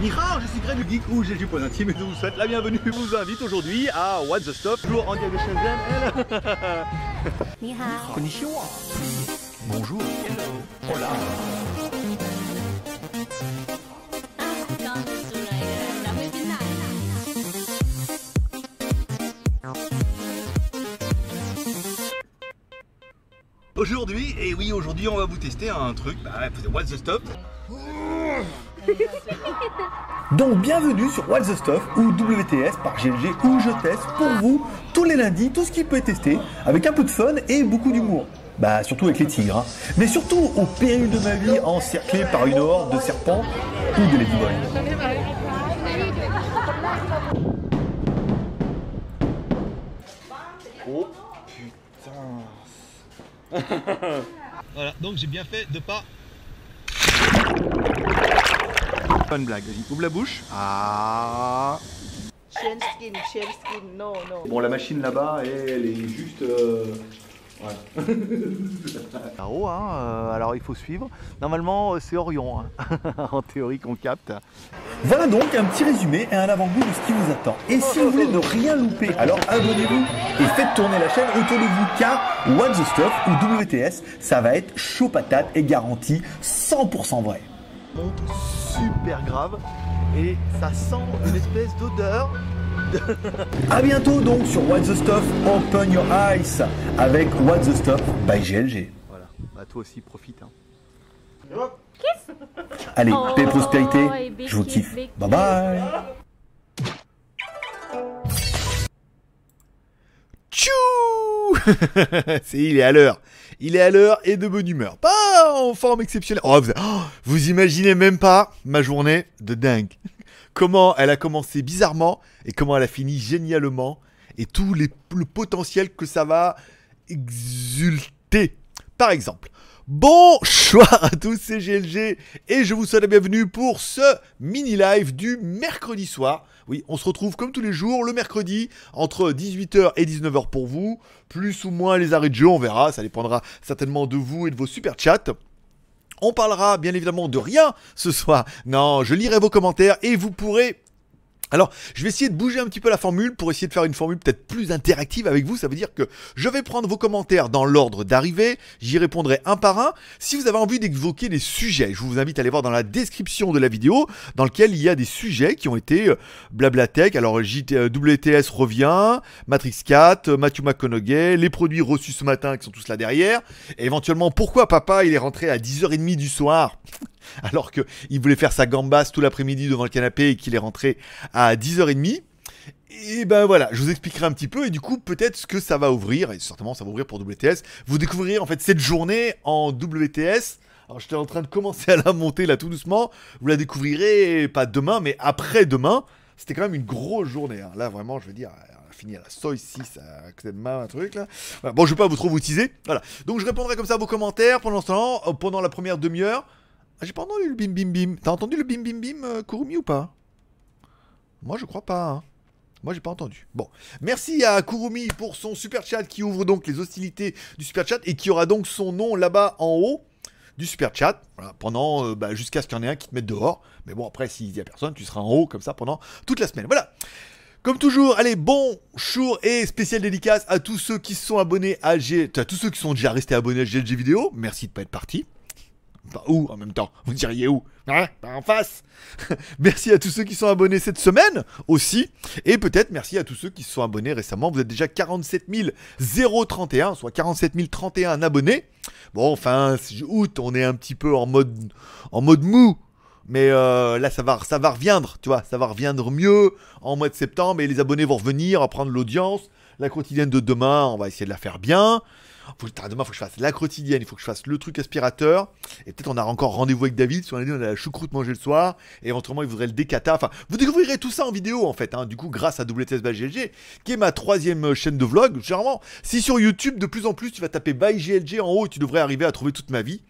Nihao, je suis Greg Geek ou j'ai du point intime et je vous souhaite la bienvenue. Je vous invite aujourd'hui à What the Stop, toujours en direct de Shenzhen. Nihao. Konnichiwa. Bonjour. Hola. Aujourd'hui, et oui aujourd'hui on va vous tester un truc, bah, What's the Stop donc bienvenue sur What's the Stuff ou WTS par GLG où je teste pour vous tous les lundis tout ce qui peut être testé avec un peu de fun et beaucoup d'humour. Bah surtout avec les tigres. hein. Mais surtout au péril de ma vie encerclé par une horde de serpents ou de ladyboys. Oh putain. voilà, donc j'ai bien fait de pas. Pas une blague, vas-y, ouvre la bouche. Ah. Skin, skin, no, no. Bon la machine là-bas elle est juste... euh, Là-haut, hein, euh, alors il faut suivre. Normalement, euh, c'est Orion, hein, en théorie qu'on capte. Voilà donc un petit résumé et un avant-goût de ce qui vous attend. Et si vous voulez ne rien louper, alors abonnez-vous et faites tourner la chaîne autour de vous car What the Stuff ou WTS, ça va être chaud patate et garanti 100% vrai. Monte super grave et ça sent une espèce d'odeur. A bientôt donc sur What the Stuff Open Your Eyes avec What the Stuff by GLG. Voilà, bah toi aussi profite. Hein. Allez, paix et Oh, prospérité, big je vous kiffe. big Bye bye Tchou C'est il est à l'heure. Il est à l'heure et de bonne humeur. Pas en forme exceptionnelle. Oh, vous, oh, vous imaginez même pas ma journée de dingue. Comment elle a commencé bizarrement et comment elle a fini génialement et tout le potentiel que ça va exulter. Par exemple, bonsoir à tous, c'est GLG et je vous souhaite la bienvenue pour ce mini live du mercredi soir. Oui, on se retrouve comme tous les jours le mercredi entre 18h et 19h pour vous. Plus ou moins les arrêts de jeu, on verra. Ça dépendra certainement de vous et de vos super chats. On parlera bien évidemment de rien ce soir. Non, je lirai vos commentaires et vous pourrez alors, je vais essayer de bouger un petit peu la formule pour essayer de faire une formule peut-être plus interactive avec vous. Ça veut dire que je vais prendre vos commentaires dans l'ordre d'arrivée. J'y répondrai un par un. Si vous avez envie d'évoquer des sujets, je vous invite à aller voir dans la description de la vidéo dans lequel il y a des sujets qui ont été euh, Blablatech. Alors, JT, euh, WTS revient, Matrix 4, euh, Matthew McConaughey, les produits reçus ce matin qui sont tous là derrière. Et éventuellement, pourquoi papa il est rentré à 10h30 du soir? alors qu'il voulait faire sa gambasse tout l'après-midi devant le canapé et qu'il est rentré à 10h30. Et ben voilà, je vous expliquerai un petit peu et du coup peut-être ce que ça va ouvrir, et certainement ça va ouvrir pour WTS. Vous découvrirez en fait cette journée en WTS. Alors j'étais en train de commencer à la monter là tout doucement. Vous la découvrirez pas demain mais après-demain. C'était quand même une grosse journée. hein. Là vraiment je veux dire, fini à la Soy 6 à côté de ma un truc là. Bon je vais pas vous trop vous teaser. Voilà. Donc je répondrai comme ça à vos commentaires pendant ce temps, euh, pendant la première demi-heure. Ah, j'ai pas entendu le bim bim bim. T'as entendu le bim bim bim, euh, Kurumi ou pas? Moi, je crois pas. hein. Moi, j'ai pas entendu. Bon, merci à Kurumi pour son super chat qui ouvre donc les hostilités du super chat et qui aura donc son nom là-bas en haut du super chat voilà, pendant euh, bah, jusqu'à ce qu'il y en ait un qui te mette dehors. Mais bon, après, s'il y a personne, tu seras en haut comme ça pendant toute la semaine. Voilà. Comme toujours, allez, bonjour et spécial dédicace à tous ceux qui sont abonnés à G... à tous ceux qui sont déjà restés abonnés à GLG vidéo. Merci de pas être partis. Bah, où en même temps Vous diriez où? Hein? En face Merci à tous ceux qui sont abonnés cette semaine aussi. Et peut-être merci à tous ceux qui se sont abonnés récemment. Vous êtes déjà 47 031, soit 47 031 abonnés. Bon, enfin, août, on est un petit peu en mode, en mode mou. Mais euh, là, ça va, ça va reviendre, tu vois, ça va reviendre mieux en mois de septembre et les abonnés vont revenir à prendre l'audience. La quotidienne de demain, on va essayer de la faire bien. Faut, putain, demain, il faut que je fasse la quotidienne, il faut que je fasse le truc aspirateur. Et peut-être on a encore rendez-vous avec David, a dit on a la choucroute manger le soir. Et éventuellement, il voudrait le décata. Enfin, vous découvrirez tout ça en vidéo, en fait, hein, du coup, grâce à WTS by GLG, qui est ma troisième chaîne de vlog. Généralement, si sur YouTube, de plus en plus, tu vas taper by GLG en haut, tu devrais arriver à trouver toute ma vie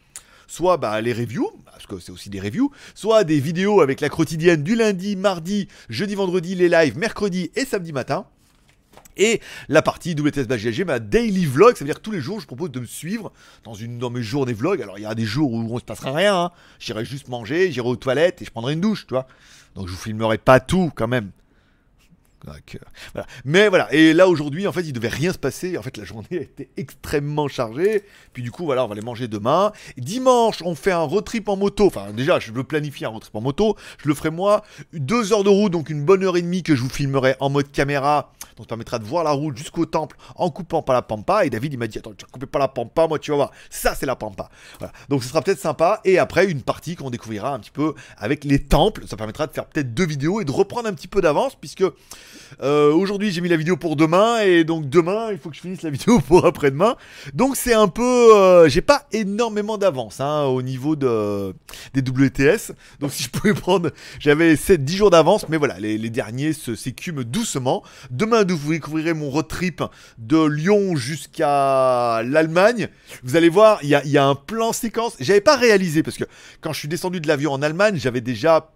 soit bah, les reviews, parce que c'est aussi des reviews, soit des vidéos avec la quotidienne du lundi, mardi, jeudi, vendredi, les lives, mercredi et samedi matin. Et la partie WTS ma daily vlog, ça veut dire que tous les jours, je propose de me suivre dans, une, dans mes journées vlog. Alors, il y a des jours où on se passera rien. hein. J'irai juste manger, j'irai aux toilettes et je prendrai une douche, tu vois. Donc, je vous filmerai pas tout quand même. Euh. Mais voilà, et là aujourd'hui, en fait, il devait rien se passer. En fait, la journée a été extrêmement chargée. Puis du coup, voilà, on va les manger demain. Dimanche, on fait un road trip en moto. Enfin, déjà, je veux planifier un road trip en moto. Je le ferai moi. Deux heures de route, donc une bonne heure et demie que je vous filmerai en mode caméra. Donc, permettra de voir la route jusqu'au temple en coupant pas la pampa. Et David, il m'a dit Attends, tu vas couper pas la pampa, moi, tu vas voir. Ça, c'est la pampa. Voilà. Donc, ce sera peut-être sympa. Et après, une partie qu'on découvrira un petit peu avec les temples. Ça permettra de faire peut-être deux vidéos et de reprendre un petit peu d'avance, puisque euh, aujourd'hui, j'ai mis la vidéo pour demain. Et donc, demain, il faut que je finisse la vidéo pour après-demain. Donc, c'est un peu. euh, j'ai pas énormément d'avance hein, au niveau de, des WTS. Donc, si je pouvais prendre. J'avais 7-10 jours d'avance. Mais voilà, les, les derniers s'écument doucement. Demain, vous découvrirez mon road trip de Lyon jusqu'à l'Allemagne. Vous allez voir, il y a, il y a un plan séquence. J'avais pas réalisé parce que quand je suis descendu de l'avion en Allemagne, j'avais déjà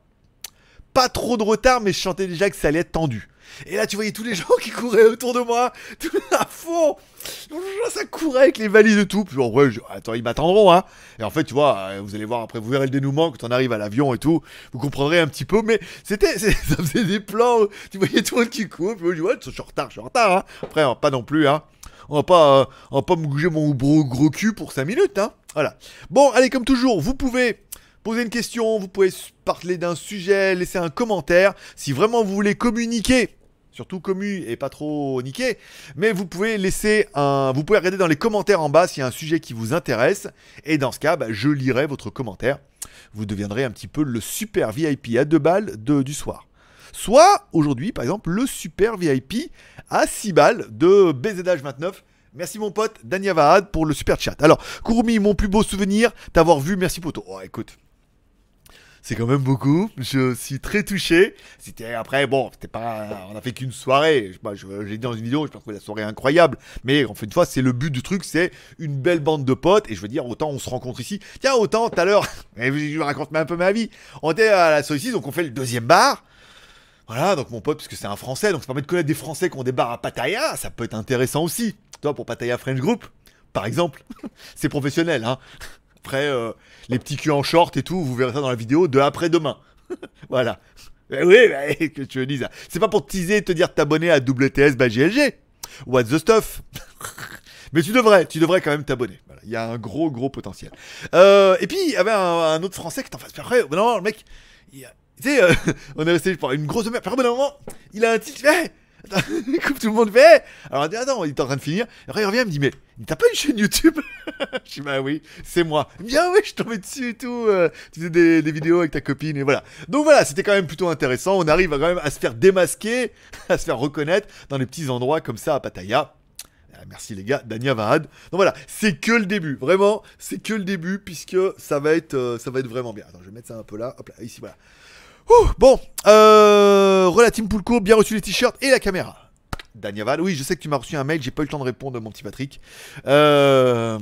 pas trop de retard, mais je sentais déjà que ça allait être tendu. Et là, tu voyais tous les gens qui couraient autour de moi, tout à fond. Ça courait avec les valises et tout. Puis en vrai, attends, ils m'attendront, hein. Et en fait, tu vois, euh, vous allez voir après, vous verrez le dénouement quand on arrive à l'avion et tout. Vous comprendrez un petit peu, mais c'était, ça faisait des plans. Tu voyais tout le monde qui court. Puis je dis, ouais, je suis en retard, je suis en retard, hein. Après, hein, pas non plus, hein. On va pas, euh, on va pas me bouger mon gros, gros cul pour 5 minutes, hein. Voilà. Bon, allez, comme toujours, vous pouvez poser une question, vous pouvez parler d'un sujet, laisser un commentaire. Si vraiment vous voulez communiquer, surtout commu et pas trop niqué, mais vous pouvez laisser un, vous pouvez regarder dans les commentaires en bas s'il y a un sujet qui vous intéresse. Et dans ce cas, bah, je lirai votre commentaire. Vous deviendrez un petit peu le super VIP à deux balles de- du soir. Soit aujourd'hui, par exemple, le super VIP à 6 balles de BZH29. Merci mon pote Dania Vahad pour le super chat. Alors, Kurumi, mon plus beau souvenir, t'avoir vu, merci poto. Oh, écoute. C'est quand même beaucoup. Je suis très touché. C'était après, bon, c'était pas, on a fait qu'une soirée. Je pas, je- J'ai dit dans une vidéo, je trouve la soirée incroyable. Mais en fait, une fois, c'est le but du truc, c'est une belle bande de potes. Et je veux dire, autant on se rencontre ici. Tiens, autant tout à l'heure, je vous raconte un peu ma vie. On était à la saucisse, donc on fait le deuxième bar. Voilà, donc mon pote, parce que c'est un Français, donc ça permet de connaître des Français qui ont des bars à Pattaya, ça peut être intéressant aussi. Toi, pour Pattaya French Group, par exemple, c'est professionnel, hein. Après, euh, les petits culs en short et tout, vous verrez ça dans la vidéo de après-demain. voilà. Eh oui, bah, que tu veux dire ça. C'est pas pour te teaser et te dire t'abonner à WTS by GLG. What's the stuff? Mais tu devrais, tu devrais quand même t'abonner. Voilà, Il y a un gros, gros potentiel. Euh, et puis, il y avait un, un autre Français qui est en face. Après, moment, le mec, il a- tu sais, euh, on est resté pendant une grosse. Puis après, d'un moment, il a un titre, coupe tout le monde, il fait, Hey Alors, on dit, attends, il est en train de finir. Après, il revient, il me dit, mais t'as pas une chaîne YouTube? Je dis, bah oui, c'est moi. Il dit, ah oui, je tombé dessus et tout. euh, tu faisais des, vidéos avec ta copine et voilà. Donc voilà, c'était quand même plutôt intéressant. On arrive quand même à se faire démasquer, à se faire reconnaître dans des petits endroits comme ça à Pattaya. Ah, Merci les gars, Dania Vahad. Donc voilà, c'est que le début, vraiment, c'est que le début puisque ça va être, euh, ça va être vraiment bien. Attends, je vais mettre ça un peu là, hop là, ici voilà. Ouh, bon, euh, Relatim Poulco, bien reçu les t-shirts et la caméra. Dania Vahad, oui, je sais que tu m'as reçu un mail, j'ai pas eu le temps de répondre, mon petit Patrick. Euh,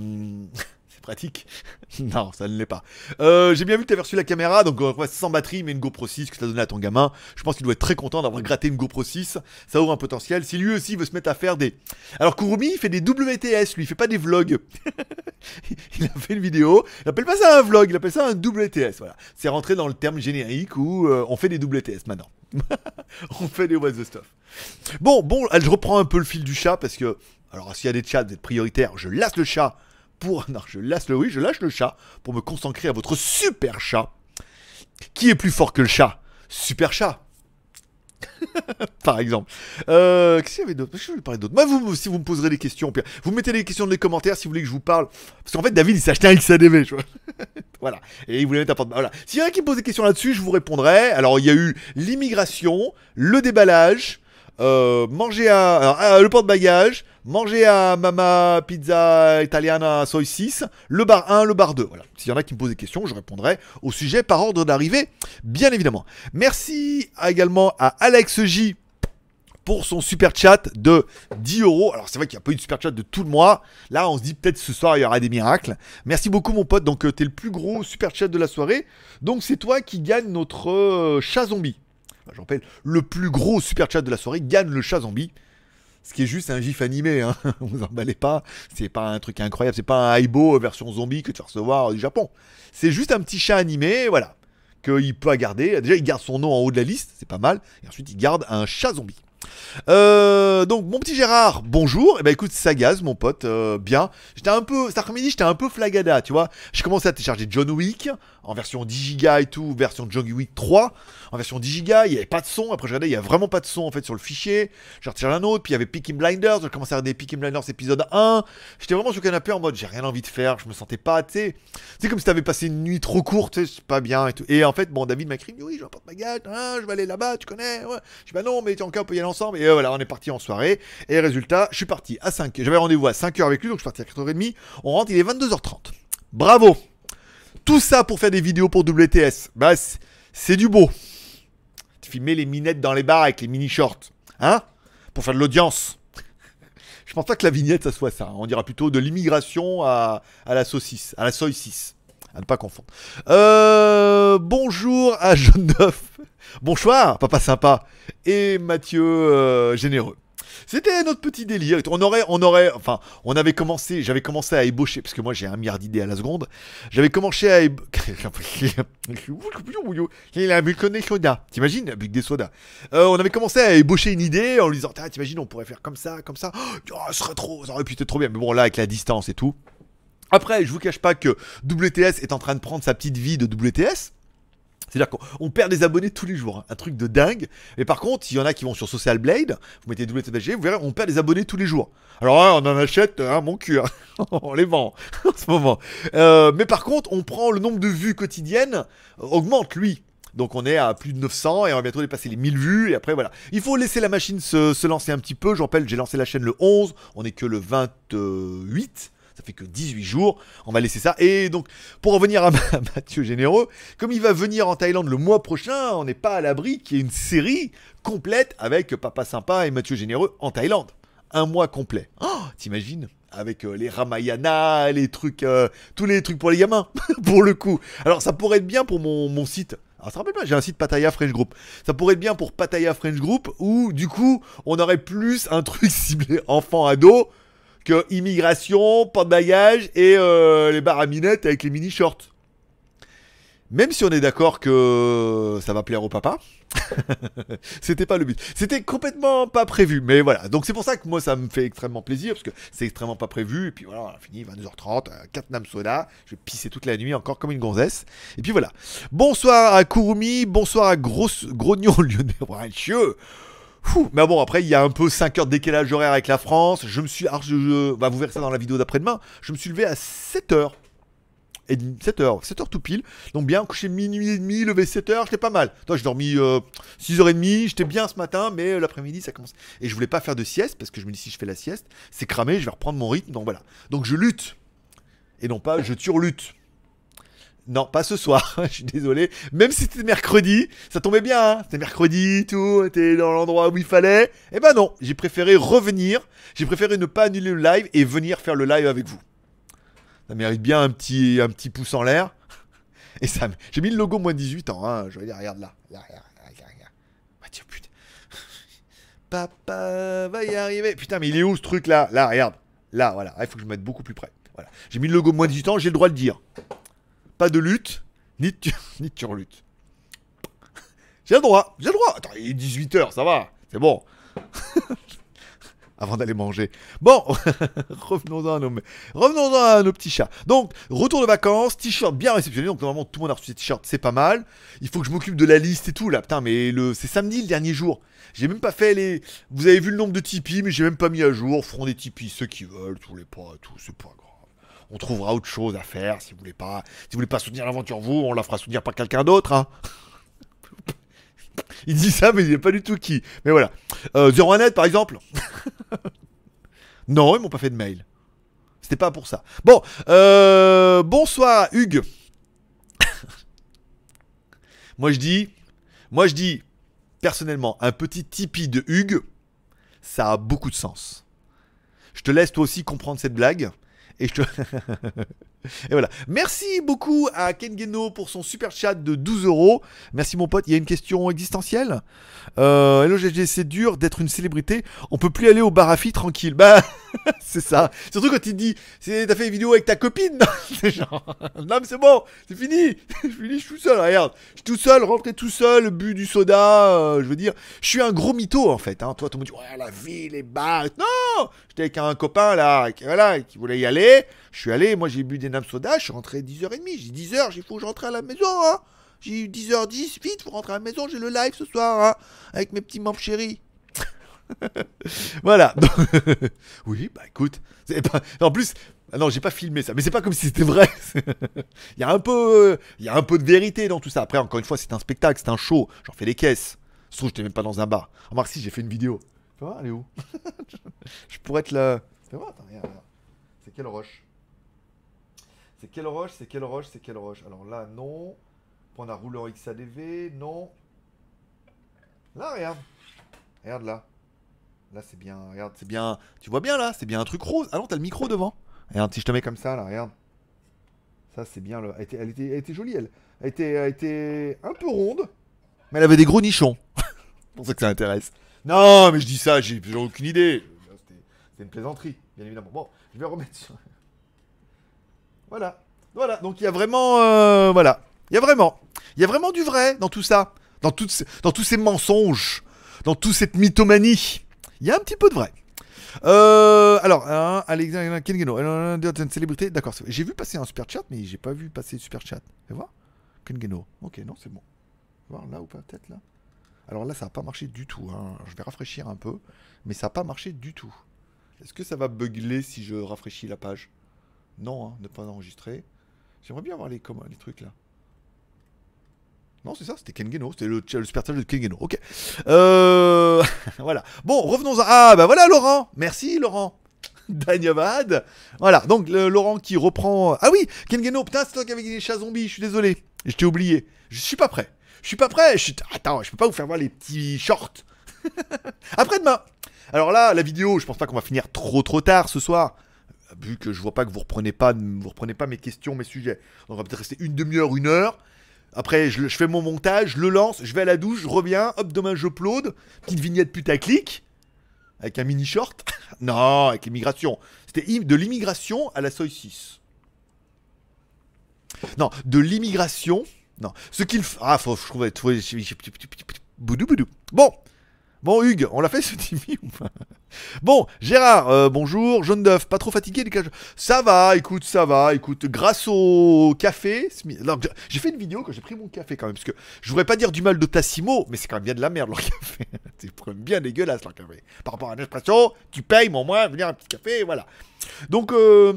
pratique. non, ça ne l'est pas. Euh, j'ai bien vu que tu avais reçu la caméra, donc euh, sans batterie, mais une GoPro 6 que tu as donné à ton gamin. Je pense qu'il doit être très content d'avoir gratté une GoPro 6. Ça ouvre un potentiel. Si lui aussi veut se mettre à faire des. Alors Kurumi, il fait des WTS, lui, il fait pas des vlogs. il a fait une vidéo. Il appelle pas ça un vlog, il appelle ça un WTS. Voilà. C'est rentré dans le terme générique où euh, on fait des WTS maintenant. on fait des What's the Stuff. Bon, bon, je reprends un peu le fil du chat parce que. Alors, s'il y a des chats, vous êtes prioritaires, je lasse le chat pour. Non, je lasse le. Oui, je lâche le chat pour me consacrer à votre super chat. Qui est plus fort que le chat? Super chat. Par exemple. Euh, Qu'est-ce qu'il y avait d'autre? Je vais parler d'autre. Moi, vous, si vous me poserez des questions, vous mettez des questions dans les commentaires si vous voulez que je vous parle. Parce qu'en fait, David, il s'est un XADV, vois. voilà. Et il voulait mettre un porte Voilà. S'il y en a qui me posent des questions là-dessus, je vous répondrai. Alors, il y a eu l'immigration, le déballage, euh, manger à. alors, euh, le porte-bagages, manger à Mama Pizza Italiana Soy 6, le bar 1, le bar 2. Voilà. S'il y en a qui me posent des questions, je répondrai au sujet par ordre d'arrivée, bien évidemment. Merci à- également à Alex J pour son super chat de 10 euros. Alors c'est vrai qu'il n'y a pas eu de super chat de tout le mois. Là, on se dit peut-être ce soir il y aura des miracles. Merci beaucoup mon pote. Donc tu t'es le plus gros super chat de la soirée. Donc c'est toi qui gagne notre euh, chat zombie. Enfin, je rappelle, le plus gros super chat de la soirée gagne le chat zombie. Ce qui est juste un gif animé, hein. vous emballez pas. C'est pas un truc incroyable, c'est pas un Aibo version zombie que tu vas recevoir du Japon. C'est juste un petit chat animé, voilà, qu'il peut garder. Déjà, il garde son nom en haut de la liste, c'est pas mal. Et ensuite, il garde un chat zombie. Euh, donc mon petit Gérard, bonjour. Et ben écoute, ça gaz mon pote, euh, bien. J'étais un peu, cet après-midi, j'étais un peu flagada, tu vois. J'ai commencé à télécharger John Wick en version 10 Go et tout, version John Wick 3 en version 10 Go. Il y avait pas de son. Après, je regardais, il y a vraiment pas de son en fait sur le fichier. J'ai retiré un autre. Puis il y avait Peaky Blinders. J'ai commencé à regarder Peaky Blinders épisode 1. J'étais vraiment sur le canapé en mode, j'ai rien envie de faire. Je me sentais pas, tu sais. C'est comme si t'avais passé une nuit trop courte, c'est pas bien et tout. Et en fait, bon, David m'a écrit, oui, je porte ma gâte, hein, je vais aller là-bas, tu connais. Je dis, bah non, mais tiens, encore, on peut y aller ensemble. Et euh, voilà, on est parti en soirée. Et résultat, je suis parti à 5 J'avais rendez-vous à 5h avec lui, donc je suis parti à 4h30. On rentre, il est 22h30. Bravo! Tout ça pour faire des vidéos pour WTS. Bah, c'est- du beau. Filmer les minettes dans les bars avec les mini shorts. Hein Pour faire de l'audience. Je pense pas que la vignette, ça soit ça. hein. On dira plutôt de l'immigration à, la saucisse, à la soy 6. À ne pas confondre. Euh, bonjour à Jaune d'œuf. Bonsoir, papa sympa. Et Mathieu euh, généreux. C'était notre petit délire. On aurait, on aurait, enfin, on avait commencé, j'avais commencé à ébaucher, parce que moi j'ai un milliard d'idées à la seconde. J'avais commencé à ébaucher. Il a bulk des sodas. T'imagines, des sodas. On avait commencé à ébaucher une idée en lui disant, Ah, t'imagines, on pourrait faire comme ça, comme ça. Oh, ce serait trop, ça aurait pu être trop bien. Mais bon, là, avec la distance et tout. Après, je vous cache pas que WTS est en train de prendre sa petite vie de WTS. C'est-à-dire qu'on on perd des abonnés tous les jours, hein. un truc de dingue. Mais par contre, il y en a qui vont sur Social Blade, vous mettez WTBG, vous verrez, on perd des abonnés tous les jours. Alors hein, on en achète, hein, mon cul, hein. on les vend en ce moment. Euh, mais par contre, on prend le nombre de vues quotidiennes, euh, augmente lui. Donc on est à plus de 900 et on va bientôt dépasser les 1000 vues et après voilà. Il faut laisser la machine se, se lancer un petit peu. Je rappelle, j'ai lancé la chaîne le 11, on est que le 28. Ça fait que 18 jours, on va laisser ça. Et donc, pour revenir à Ma- Mathieu Généreux, comme il va venir en Thaïlande le mois prochain, on n'est pas à l'abri qu'il y ait une série complète avec Papa Sympa et Mathieu Généreux en Thaïlande. Un mois complet. Oh, t'imagines? Avec euh, les Ramayana, les trucs, euh, tous les trucs pour les gamins, pour le coup. Alors ça pourrait être bien pour mon, site. Alors ça rappelle pas, j'ai un site Pattaya French Group. Ça pourrait être bien pour Pattaya French Group où du coup on aurait plus un truc ciblé enfant-ado que immigration, pas de bagages et euh, les bars à minettes avec les mini shorts. Même si on est d'accord que ça va plaire au papa, c'était pas le but. C'était complètement pas prévu, mais voilà. Donc c'est pour ça que moi ça me fait extrêmement plaisir parce que c'est extrêmement pas prévu. Et puis voilà, on a fini 22h30, 4 nam soda. Je vais pisser toute la nuit encore comme une gonzesse. Et puis voilà. Bonsoir à Kurumi, bonsoir à Gros Grognon Lyonnais. Mais bon, après, il y a un peu 5 heures de décalage horaire avec la France. Je me suis. Alors, je, je- bah, vous verrez ça dans la vidéo d'après-demain. Je me suis levé à 7 heures. Et 7 heures, 7 heures tout pile. Donc bien, couché minuit et demi, levé 7 heures, j'étais pas mal. Toi, j'ai dormi 6h30, j'étais bien ce matin, mais euh, l'après-midi, ça commence. Et je voulais pas faire de sieste, parce que je me dis, si je fais la sieste, c'est cramé, je vais reprendre mon rythme, donc voilà. Donc je lutte. Et non pas, je turlute. Non, pas ce soir, je suis désolé. Même si c'était mercredi, ça tombait bien, hein. c'était mercredi, tout, t'es dans l'endroit où il fallait. Eh ben non, j'ai préféré revenir, j'ai préféré ne pas annuler le live et venir faire le live avec vous. Ça mérite bien un petit, un petit pouce en l'air. Et ça, j'ai mis le logo moins de 18 ans, hein. Je regarde là, là, regarde, regarde. Mathieu, putain. Papa va y arriver. Putain, mais il est où ce truc là? Là, regarde. Là, voilà. Ah, Il faut que je me mette beaucoup plus près. Voilà. J'ai mis le logo moins de 18 ans, j'ai le droit de dire. Pas de lutte, ni de, ni de turlute. J'ai le droit, j'ai le droit. Attends, il est 18h, ça va, c'est bon. Avant d'aller manger. Bon, revenons-en à nos, revenons à nos petits chats. Donc, retour de vacances, t-shirt bien réceptionné. Donc, normalement, tout le monde a reçu ses t-shirts, c'est pas mal. Il faut que je m'occupe de la liste et tout, là. Putain, mais le... c'est samedi le dernier jour. J'ai même pas fait les. Vous avez vu le nombre de Tipeee, mais j'ai même pas mis à jour. Feront des Tipeee, ceux qui veulent, tous les pas, tout, c'est pas grave. On trouvera autre chose à faire si vous voulez pas. Voulez pas soutenir l'aventure, vous, on la fera soutenir par quelqu'un d'autre, hein. Il dit ça, mais il n'est pas du tout qui. Mais voilà. Euh, 01net, par exemple. non, ils m'ont pas fait de mail. C'était pas pour ça. Bon, euh, bonsoir, Hugues. moi, je dis, moi, je dis, personnellement, un petit Tipeee de Hugues, ça a beaucoup de sens. Je te laisse toi aussi comprendre cette blague. Et je et voilà. Merci beaucoup à Ken Geno pour son super chat de 12 euros. Merci mon pote. Il y a une question existentielle. Euh, hello GG, c'est dur d'être une célébrité. On peut plus aller au bar à filles tranquille. Bah, c'est ça. Surtout quand il dit, t'as fait une vidéo avec ta copine. Non, mais c'est bon, c'est fini. je suis fini, je suis tout seul. Regarde, je suis tout seul, rentré tout seul, bu du soda. euh, je veux dire, je suis un gros mytho en fait. Hein. Toi, tout le monde dit, ouais, la vie, les bars. Non, j'étais avec un copain là, qui, voulait y aller. Je suis allé, moi j'ai bu des nappes soda, je suis rentré à 10h30. J'ai dit 10h, il faut que à la maison. Hein. J'ai eu 10h10, vite, faut rentrer à la maison, j'ai le live ce soir, hein, avec mes petits membres chéris. voilà. Oui, bah écoute, en plus, ah non, j'ai pas filmé ça, mais c'est pas comme si c'était vrai. il y a un peu, il y a un peu de vérité dans tout ça. Après, encore une fois, c'est un spectacle, c'est un show. J'en fais les caisses. Je trouve, j'étais même pas dans un bar. Remarque, si j'ai fait une vidéo. Tu vois, elle est où? Je pourrais être là. C'est quelle roche? C'est quelle roche C'est quelle roche C'est quelle roche? Alors là, non. On a roulé en XADV, non. Là, regarde. Regarde là. Là, c'est bien. Regarde, c'est bien. Tu vois bien là C'est bien un truc rose. Ah non, t'as le micro devant. Regarde, si je te mets comme ça, là, regarde. Ça, c'est bien. Le... Elle, était, elle, était, jolie, elle. Elle était, un peu ronde. Mais elle avait des gros nichons. c'est pour ça que ça intéresse. Non, mais je dis ça, j'ai aucune idée. C'était une plaisanterie, bien évidemment. Bon, je vais remettre sur. Voilà. Voilà. Donc il y a vraiment. euh, voilà. Il y a vraiment. Il y a vraiment du vrai dans tout ça. Dans, dans tous ces mensonges. Dans toute cette mythomanie. Il y a un petit peu de vrai. Euh, alors, hein, Alexandre Kengeno, une célébrité, d'accord. J'ai vu passer un super chat, mais j'ai pas vu passer super chat. Fais voir. Kengeno. Ok, non, c'est bon. Voir là ou pas, peut-être là. Alors là, ça n'a pas marché du tout. hein. Je vais rafraîchir un peu, mais ça n'a pas marché du tout. Est-ce que ça va bugler si je rafraîchis la page? Non, hein, ne pas enregistrer. J'aimerais bien voir les trucs là. Non, c'est ça, c'était Kengeno, c'était le, le super de Kengeno. Ok. Euh... voilà. Bon, revenons à. Ah, bah voilà, Laurent. Merci, Laurent. Danyavad. Voilà, donc Laurent qui reprend. Ah oui, Kengeno, putain, c'est toi qui gagné les chats zombies, je suis désolé. Je t'ai oublié. Je suis pas prêt. Je suis pas prêt. Attends, je peux pas vous faire voir les petits shorts. Après-demain. Alors là, la vidéo, je pense pas qu'on va finir trop trop tard ce soir. Vu que je vois pas que vous reprenez pas, vous reprenez pas mes questions, mes sujets. Donc on va peut-être rester une demi-heure, une heure. Après, je, fais mon montage, je le lance, je vais à la douche, je reviens, hop, demain j'upload. Petite vignette putaclic. Avec un mini short. non, avec l'immigration. C'était de l'immigration à la Soy 6. Non, de l'immigration. Non, ce qu'il. Ah, faut, je faut- Boudou boudou. Bon. Bon, Hugues, on l'a fait ce Timmy ou pas? Bon, Gérard, euh, bonjour. Jaune d'œuf, pas trop fatigué les gars Ça va, écoute, ça va. Écoute, grâce au café. J'ai- fait une vidéo quand j'ai pris mon café quand même. Parce que je voudrais pas dire du mal de Tassimo, mais c'est quand même bien de la merde leur café. c'est bien dégueulasse leur café. Par rapport à un espresso, tu payes, mais au moins, venir un petit café, voilà. Donc, euh,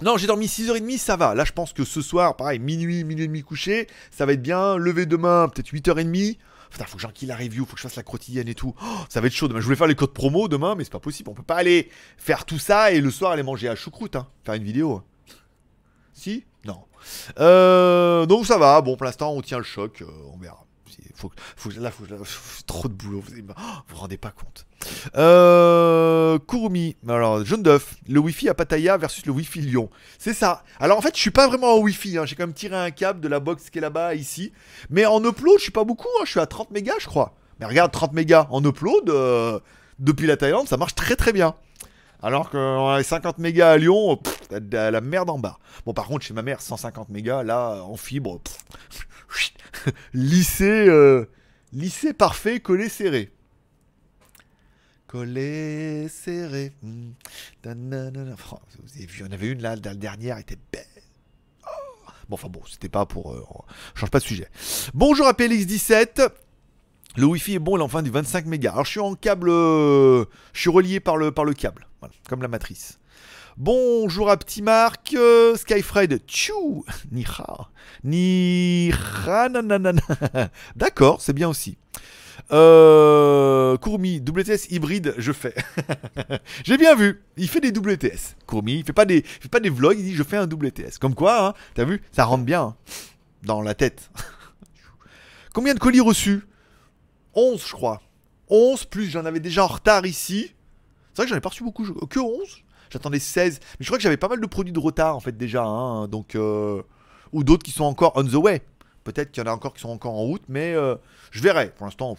non, j'ai dormi 6h30, ça va. Là, je pense que ce soir, pareil, minuit, minuit et demi couché, ça va être bien. Lever demain, peut-être 8h30. Putain, faut que j'enquille la review, faut que je fasse la quotidienne et tout. Oh, ça va être chaud demain. Je voulais faire les codes promo demain, mais c'est pas possible. On peut pas aller faire tout ça et le soir aller manger à choucroute, hein. Faire une vidéo. Si? Non. Euh, donc ça va. Bon, pour l'instant, on tient le choc. euh, on verra. Faut, faut, là, faut, trop de boulot. Vous oh, vous vous rendez pas compte. Euh, Kurumi. Alors, jaune d'œuf. Le Wi-Fi à Pattaya versus le Wi-Fi Lyon. C'est ça. Alors, en fait, je suis pas vraiment en Wi-Fi. hein. J'ai quand même tiré un câble de la box qui est là-bas ici. Mais en upload, je suis pas beaucoup. hein. Je suis à 30 mégas, je crois. Mais regarde, 30 mégas en upload, euh, depuis la Thaïlande, ça marche très très bien. Alors que les 50 mégas à Lyon, la merde en bas. Bon, par contre, chez ma mère, 150 mégas, là, en fibre, lissé, euh, lissé parfait, collé serré. Collé serré. Oh, vous avez vu, il avait une là, la dernière était belle. Oh. Bon, enfin bon, c'était pas pour. euh, change pas de sujet. Bonjour à PLX17. Le Wi-Fi est bon, il est enfin du 25 mégas. Alors je suis en câble, euh, je suis relié par le, par le câble, comme la matrice. Bonjour à Petit Marc, euh, Skyfred, tchou, Niha, Niha, nanana. D'accord, c'est bien aussi. Euh, Courmi, WTS hybride, je fais. J'ai bien vu, il fait des WTS. Courmi, il fait pas des, il fait pas des vlogs, il dit je fais un WTS. Comme quoi, hein, t'as vu, ça rentre bien hein, dans la tête. Combien de colis reçus? 11, je crois. 11, plus j'en avais déjà en retard ici. C'est vrai que j'en ai pas reçu beaucoup. Que 11 J'attendais 16. Mais je crois que j'avais pas mal de produits de retard en fait déjà. hein, donc, euh, ou d'autres qui sont encore on the way. Peut-être qu'il y en a encore qui sont encore en route, mais euh, je verrai. Pour l'instant,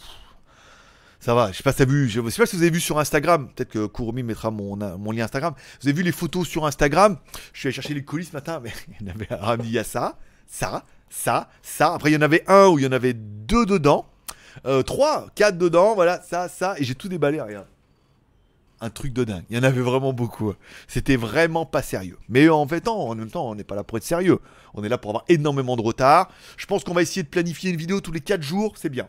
ça va. Je sais pas si vu. Je sais pas si vous avez vu sur Instagram. Peut-être que Kurumi mettra mon, mon lien Instagram. Vous avez vu les photos sur Instagram? Je suis allé chercher les colis ce matin, mais il y en avait un, il y a ça, ça, ça, ça. Après, il y en avait un où il y en avait deux dedans. Euh, trois, quatre dedans, voilà, ça, ça, et j'ai tout déballé, regarde. Un truc de dingue. Il y en avait vraiment beaucoup. C'était vraiment pas sérieux. Mais en fait, en même temps, on n'est pas là pour être sérieux. On est là pour avoir énormément de retard. Je pense qu'on va essayer de planifier une vidéo tous les 4 jours, c'est bien.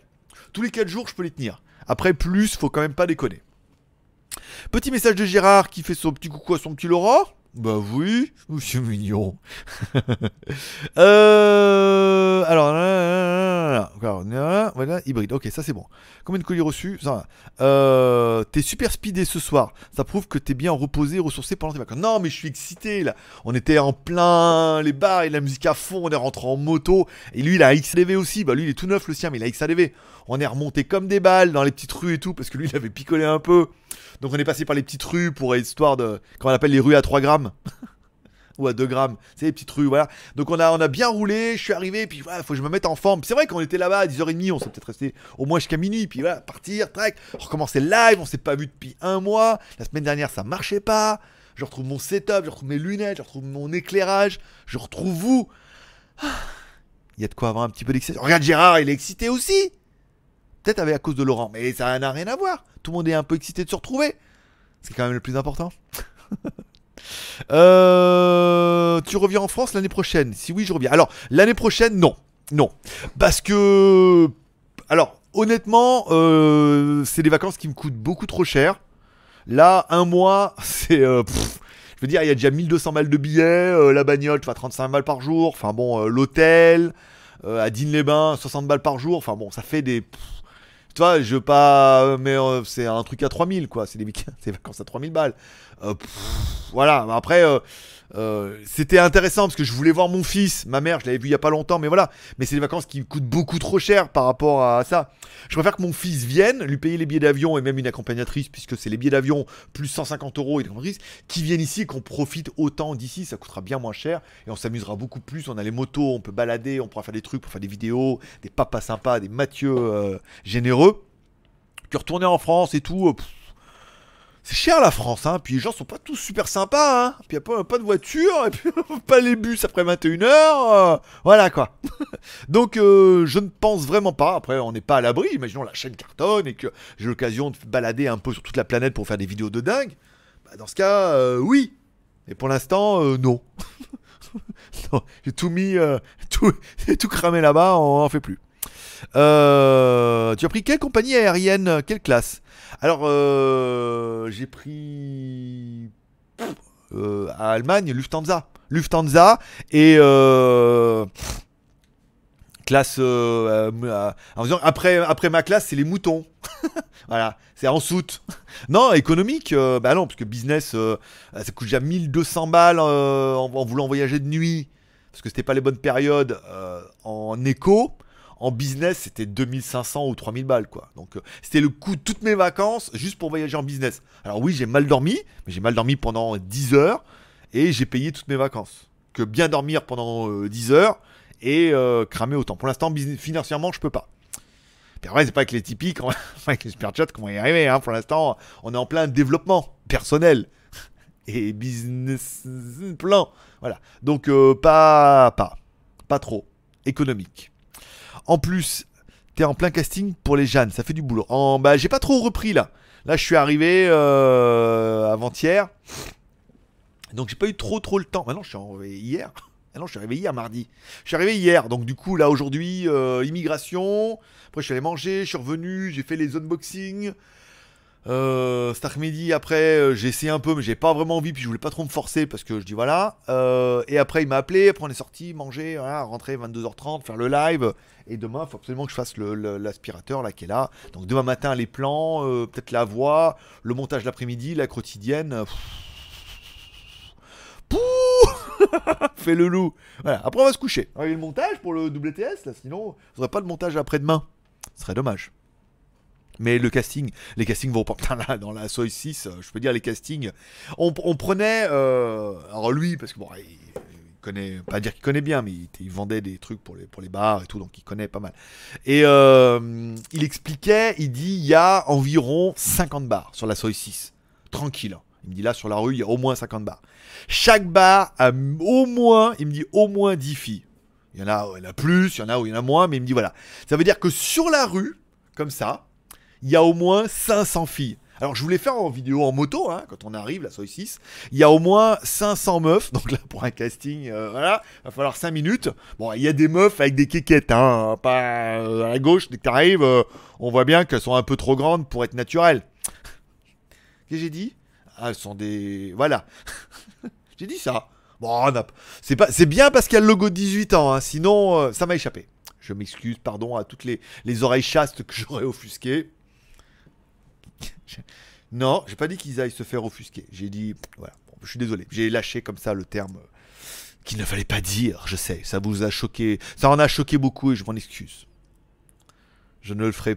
Tous les 4 jours, je peux les tenir. Après, plus, faut quand même pas déconner. Petit message de Gérard qui fait son petit coucou à son petit Laurent. Bah oui, c'est mignon. euh, alors, là, là, là, voilà, hybride. Ok, ça c'est bon. Combien de colis reçus? Euh, T'es super speedé ce soir. Ça prouve que t'es bien reposé, ressourcé pendant tes vacances. Non, mais je suis excité là. On était en plein les bars et la musique à fond. On est rentré en moto. Et lui, il a XADV aussi. Bah lui, il est tout neuf le sien, mais il a XADV. On est remonté comme des balles dans les petites rues et tout parce que lui, il avait picolé un peu. Donc on est passé par les petites rues pour histoire de. Comment on appelle les rues à 3 grammes ou à 2 grammes. C'est les petites rues, voilà. Donc on a, on a bien roulé, je suis arrivé, puis voilà, faut que je me mette en forme. C'est vrai qu'on était là-bas à 10h30, on s'est peut-être resté au moins jusqu'à minuit, puis voilà, partir, track, recommencer live, on s'est pas vu depuis un mois. La semaine dernière, ça marchait pas. Je retrouve mon setup, je retrouve mes lunettes, je retrouve mon éclairage, je retrouve vous. Ah, Il y a de quoi avoir un petit peu d'excitation. Regarde Gérard, il est excité aussi. Peut-être à cause de Laurent, mais ça n'a rien à voir. Tout le monde est un peu excité de se retrouver. C'est quand même le plus important. Euh, tu reviens en France l'année prochaine Si oui, je reviens. Alors, l'année prochaine, non. Non. Parce que. Alors, honnêtement, euh, c'est des vacances qui me coûtent beaucoup trop cher. Là, un mois, c'est. euh, je veux dire, il y a déjà 1200 balles de billets. la bagnole, tu vas 35 balles par jour. Enfin bon, l'hôtel. à Digne-les-Bains, 60 balles par jour. Enfin bon, ça fait des. Tu vois, je veux pas. Mais euh, c'est un truc à 3000, quoi. C'est des, vacances à 3000 balles. Euh, pff, voilà, après, euh, c'était intéressant parce que je voulais voir mon fils. Ma mère, je l'avais vu il y a pas longtemps, mais voilà. Mais c'est des vacances qui coûtent beaucoup trop cher par rapport à ça. Je préfère que mon fils vienne, lui payer les billets d'avion et même une accompagnatrice, puisque c'est les billets d'avion plus 150 euros et l'accompagnatrice, qui viennent ici et qu'on profite autant d'ici. Ça coûtera bien moins cher et on s'amusera beaucoup plus. On a les motos, on peut balader, on pourra faire des trucs pour faire des vidéos, des papas sympas, des Mathieu euh, généreux. Puis retourner en France et tout. euh, c'est cher la France, hein. Puis les gens sont pas tous super sympas, hein. Puis y a pas, pas de voiture, et puis pas les bus après 21h. euh, voilà quoi. Donc euh, je ne pense vraiment pas. Après, on n'est pas à l'abri. Imaginons la chaîne cartonne et que j'ai l'occasion de balader un peu sur toute la planète pour faire des vidéos de dingue. Bah, dans ce cas, euh, oui. Et pour l'instant, non. Non, J'ai tout mis, tout, tout cramé là-bas, on en fait plus. Euh, tu as pris quelle compagnie aérienne? Quelle classe? Alors, euh, j'ai pris euh, à Allemagne Lufthansa. Lufthansa et euh, classe. euh, en disant, après, après ma classe, c'est les moutons. voilà, c'est en soute. non, économique, bah non, parce que business, ça coûte déjà 1200 balles en, voulant voyager de nuit, parce que c'était pas les bonnes périodes en éco. En business, c'était 2500 ou 3000 balles, quoi. Donc, euh, c'était le coût de toutes mes vacances juste pour voyager en business. Alors, oui, j'ai mal dormi, mais j'ai mal dormi pendant 10 heures et j'ai payé toutes mes vacances. Que bien dormir pendant euh, 10 heures et euh, cramer autant. Pour l'instant, financièrement, je peux pas. Puis après, c'est pas avec les typiques, avec les super chats qu'on va y arriver. Hein. Pour l'instant, on est en plein développement personnel et business plan. Voilà. Donc, euh, pas, pas, pas trop économique. En plus, t'es en plein casting pour les Jeannes, ça fait du boulot. En, bah, j'ai pas trop repris là. Là, je suis arrivé euh, avant-hier. Donc, j'ai pas eu trop trop le temps. Maintenant, je suis arrivé hier. Ah non, je suis arrivé hier mardi. Je suis arrivé hier, donc du coup là aujourd'hui, euh, immigration. Après je suis allé manger, je suis revenu, j'ai fait les unboxings. Euh, cet après-midi, après, euh, j'ai essayé un peu, mais j'ai pas vraiment envie, puis je voulais pas trop me forcer parce que je dis voilà. Euh, et après, il m'a appelé, après on est sorti, manger, rentrer 22h30, faire le live. Et demain, faut absolument que je fasse l'aspirateur là qui est là. Donc demain matin, les plans, euh, peut-être la voix, le montage l'après-midi, la quotidienne. Pouh Fais le loup. Voilà. Après, on va se coucher. Il y a le montage pour le WTS, là. Sinon, on n'aurait pas de montage après-demain. Ce serait dommage. Mais le casting, les castings vont pas. Putain, dans la Soy 6, euh, je peux dire les castings. On, on prenait. euh, alors lui, parce que bon, il, connaît. Pas dire qu'il connaît bien, mais il, vendait des trucs pour les, pour les bars et tout, donc il connaît pas mal. Et euh, il expliquait, il dit il y a environ 50 bars sur la Soy 6. Tranquille. hein. Il me dit là, sur la rue, il y a au moins 50 bars. Chaque bar a au moins, il me dit au moins 10 filles. Il y en a il y en a plus, il y en a où il y en a moins, mais il me dit voilà. Ça veut dire que sur la rue, comme ça, il y a au moins 500 filles. Alors je voulais faire en vidéo en moto, hein, quand on arrive, la Soy 6. Il y a au moins 500 meufs, donc là pour un casting, euh, va falloir 5 minutes. Bon, il y a des meufs avec des kékettes, hein, pas euh, à la gauche, dès que t'arrives, euh, on voit bien qu'elles sont un peu trop grandes pour être naturelles. Qu'est-ce que j'ai dit? Ah, elles sont des... Voilà. j'ai dit ça. Bon, c'est pas... bien parce qu'il y a le logo de 18 ans, hein, sinon euh, ça m'a échappé. Je m'excuse, pardon à toutes les, les oreilles chastes que j'aurais offusquées. Non, j'ai pas dit qu'ils aillent se faire offusquer. J'ai dit, voilà, je suis désolé. J'ai lâché comme ça le terme qu'il ne fallait pas dire. Je sais, ça vous a choqué. Ça en a choqué beaucoup et je m'en excuse. Je ne le ferai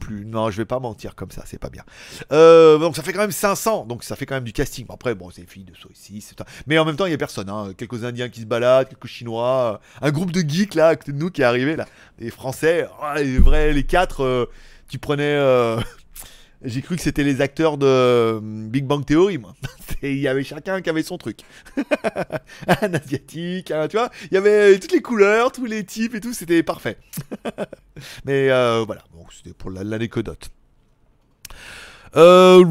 plus. Non, je vais pas mentir comme ça, c'est pas bien. Euh, donc ça fait quand même 500, donc ça fait quand même du casting. Après, bon, c'est filles de ça. Mais en même temps, il y a personne. Hein. Quelques Indiens qui se baladent, quelques Chinois, un groupe de geeks là, à côté de nous qui est arrivé là, des Français. Oh, les vrais, les quatre. euh, tu prenais. euh, J'ai cru que c'était les acteurs de euh, Big Bang Theory, moi. Il y avait chacun qui avait son truc. un asiatique, tu vois. Il y avait toutes les couleurs, tous les types et tout, c'était parfait. Mais euh, voilà, donc c'était pour la- l'anecdote. Euh...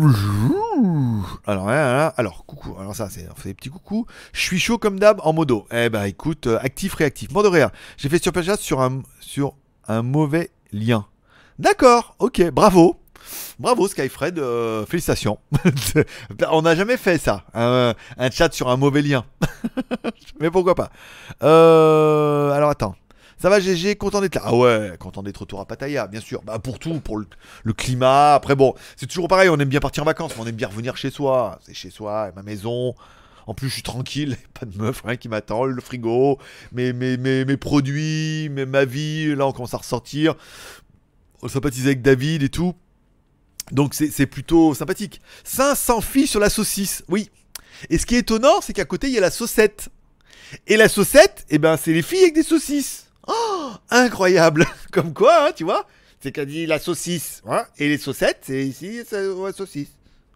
Alors, alors, coucou. Alors ça, c'est on fait des petits coucous. Je suis chaud comme d'hab en modo. Eh ben, écoute, euh, actif, réactif. Rire. J'ai fait sur sur un sur un mauvais lien. D'accord, ok, bravo. Bravo Skyfred, euh, félicitations. On n'a jamais fait ça, un, chat sur un mauvais lien. Mais pourquoi pas. Euh, alors attends. Ça va GG, content d'être là. Ah ouais, content d'être retour à Pattaya, bien sûr. Bah pour tout, pour le, climat. Après bon, c'est toujours pareil, on aime bien partir en vacances, on aime bien revenir chez soi. C'est chez soi, ma maison. En plus, je suis tranquille, pas de meuf, qui m'attend, le frigo, mes, mes, mes, mes produits, ma vie. Là, on commence à ressortir. On sympathise avec David et tout. Donc c'est plutôt sympathique. 500 filles sur la saucisse, oui. Et ce qui est étonnant, c'est qu'à côté, il y a la saucette. Et la saucette, eh ben, c'est les filles avec des saucisses. Oh, incroyable. Comme quoi, hein, tu vois C'est qu'a dit la saucisse. hein, et les saucettes, c'est ici, c'est ouais, saucisse.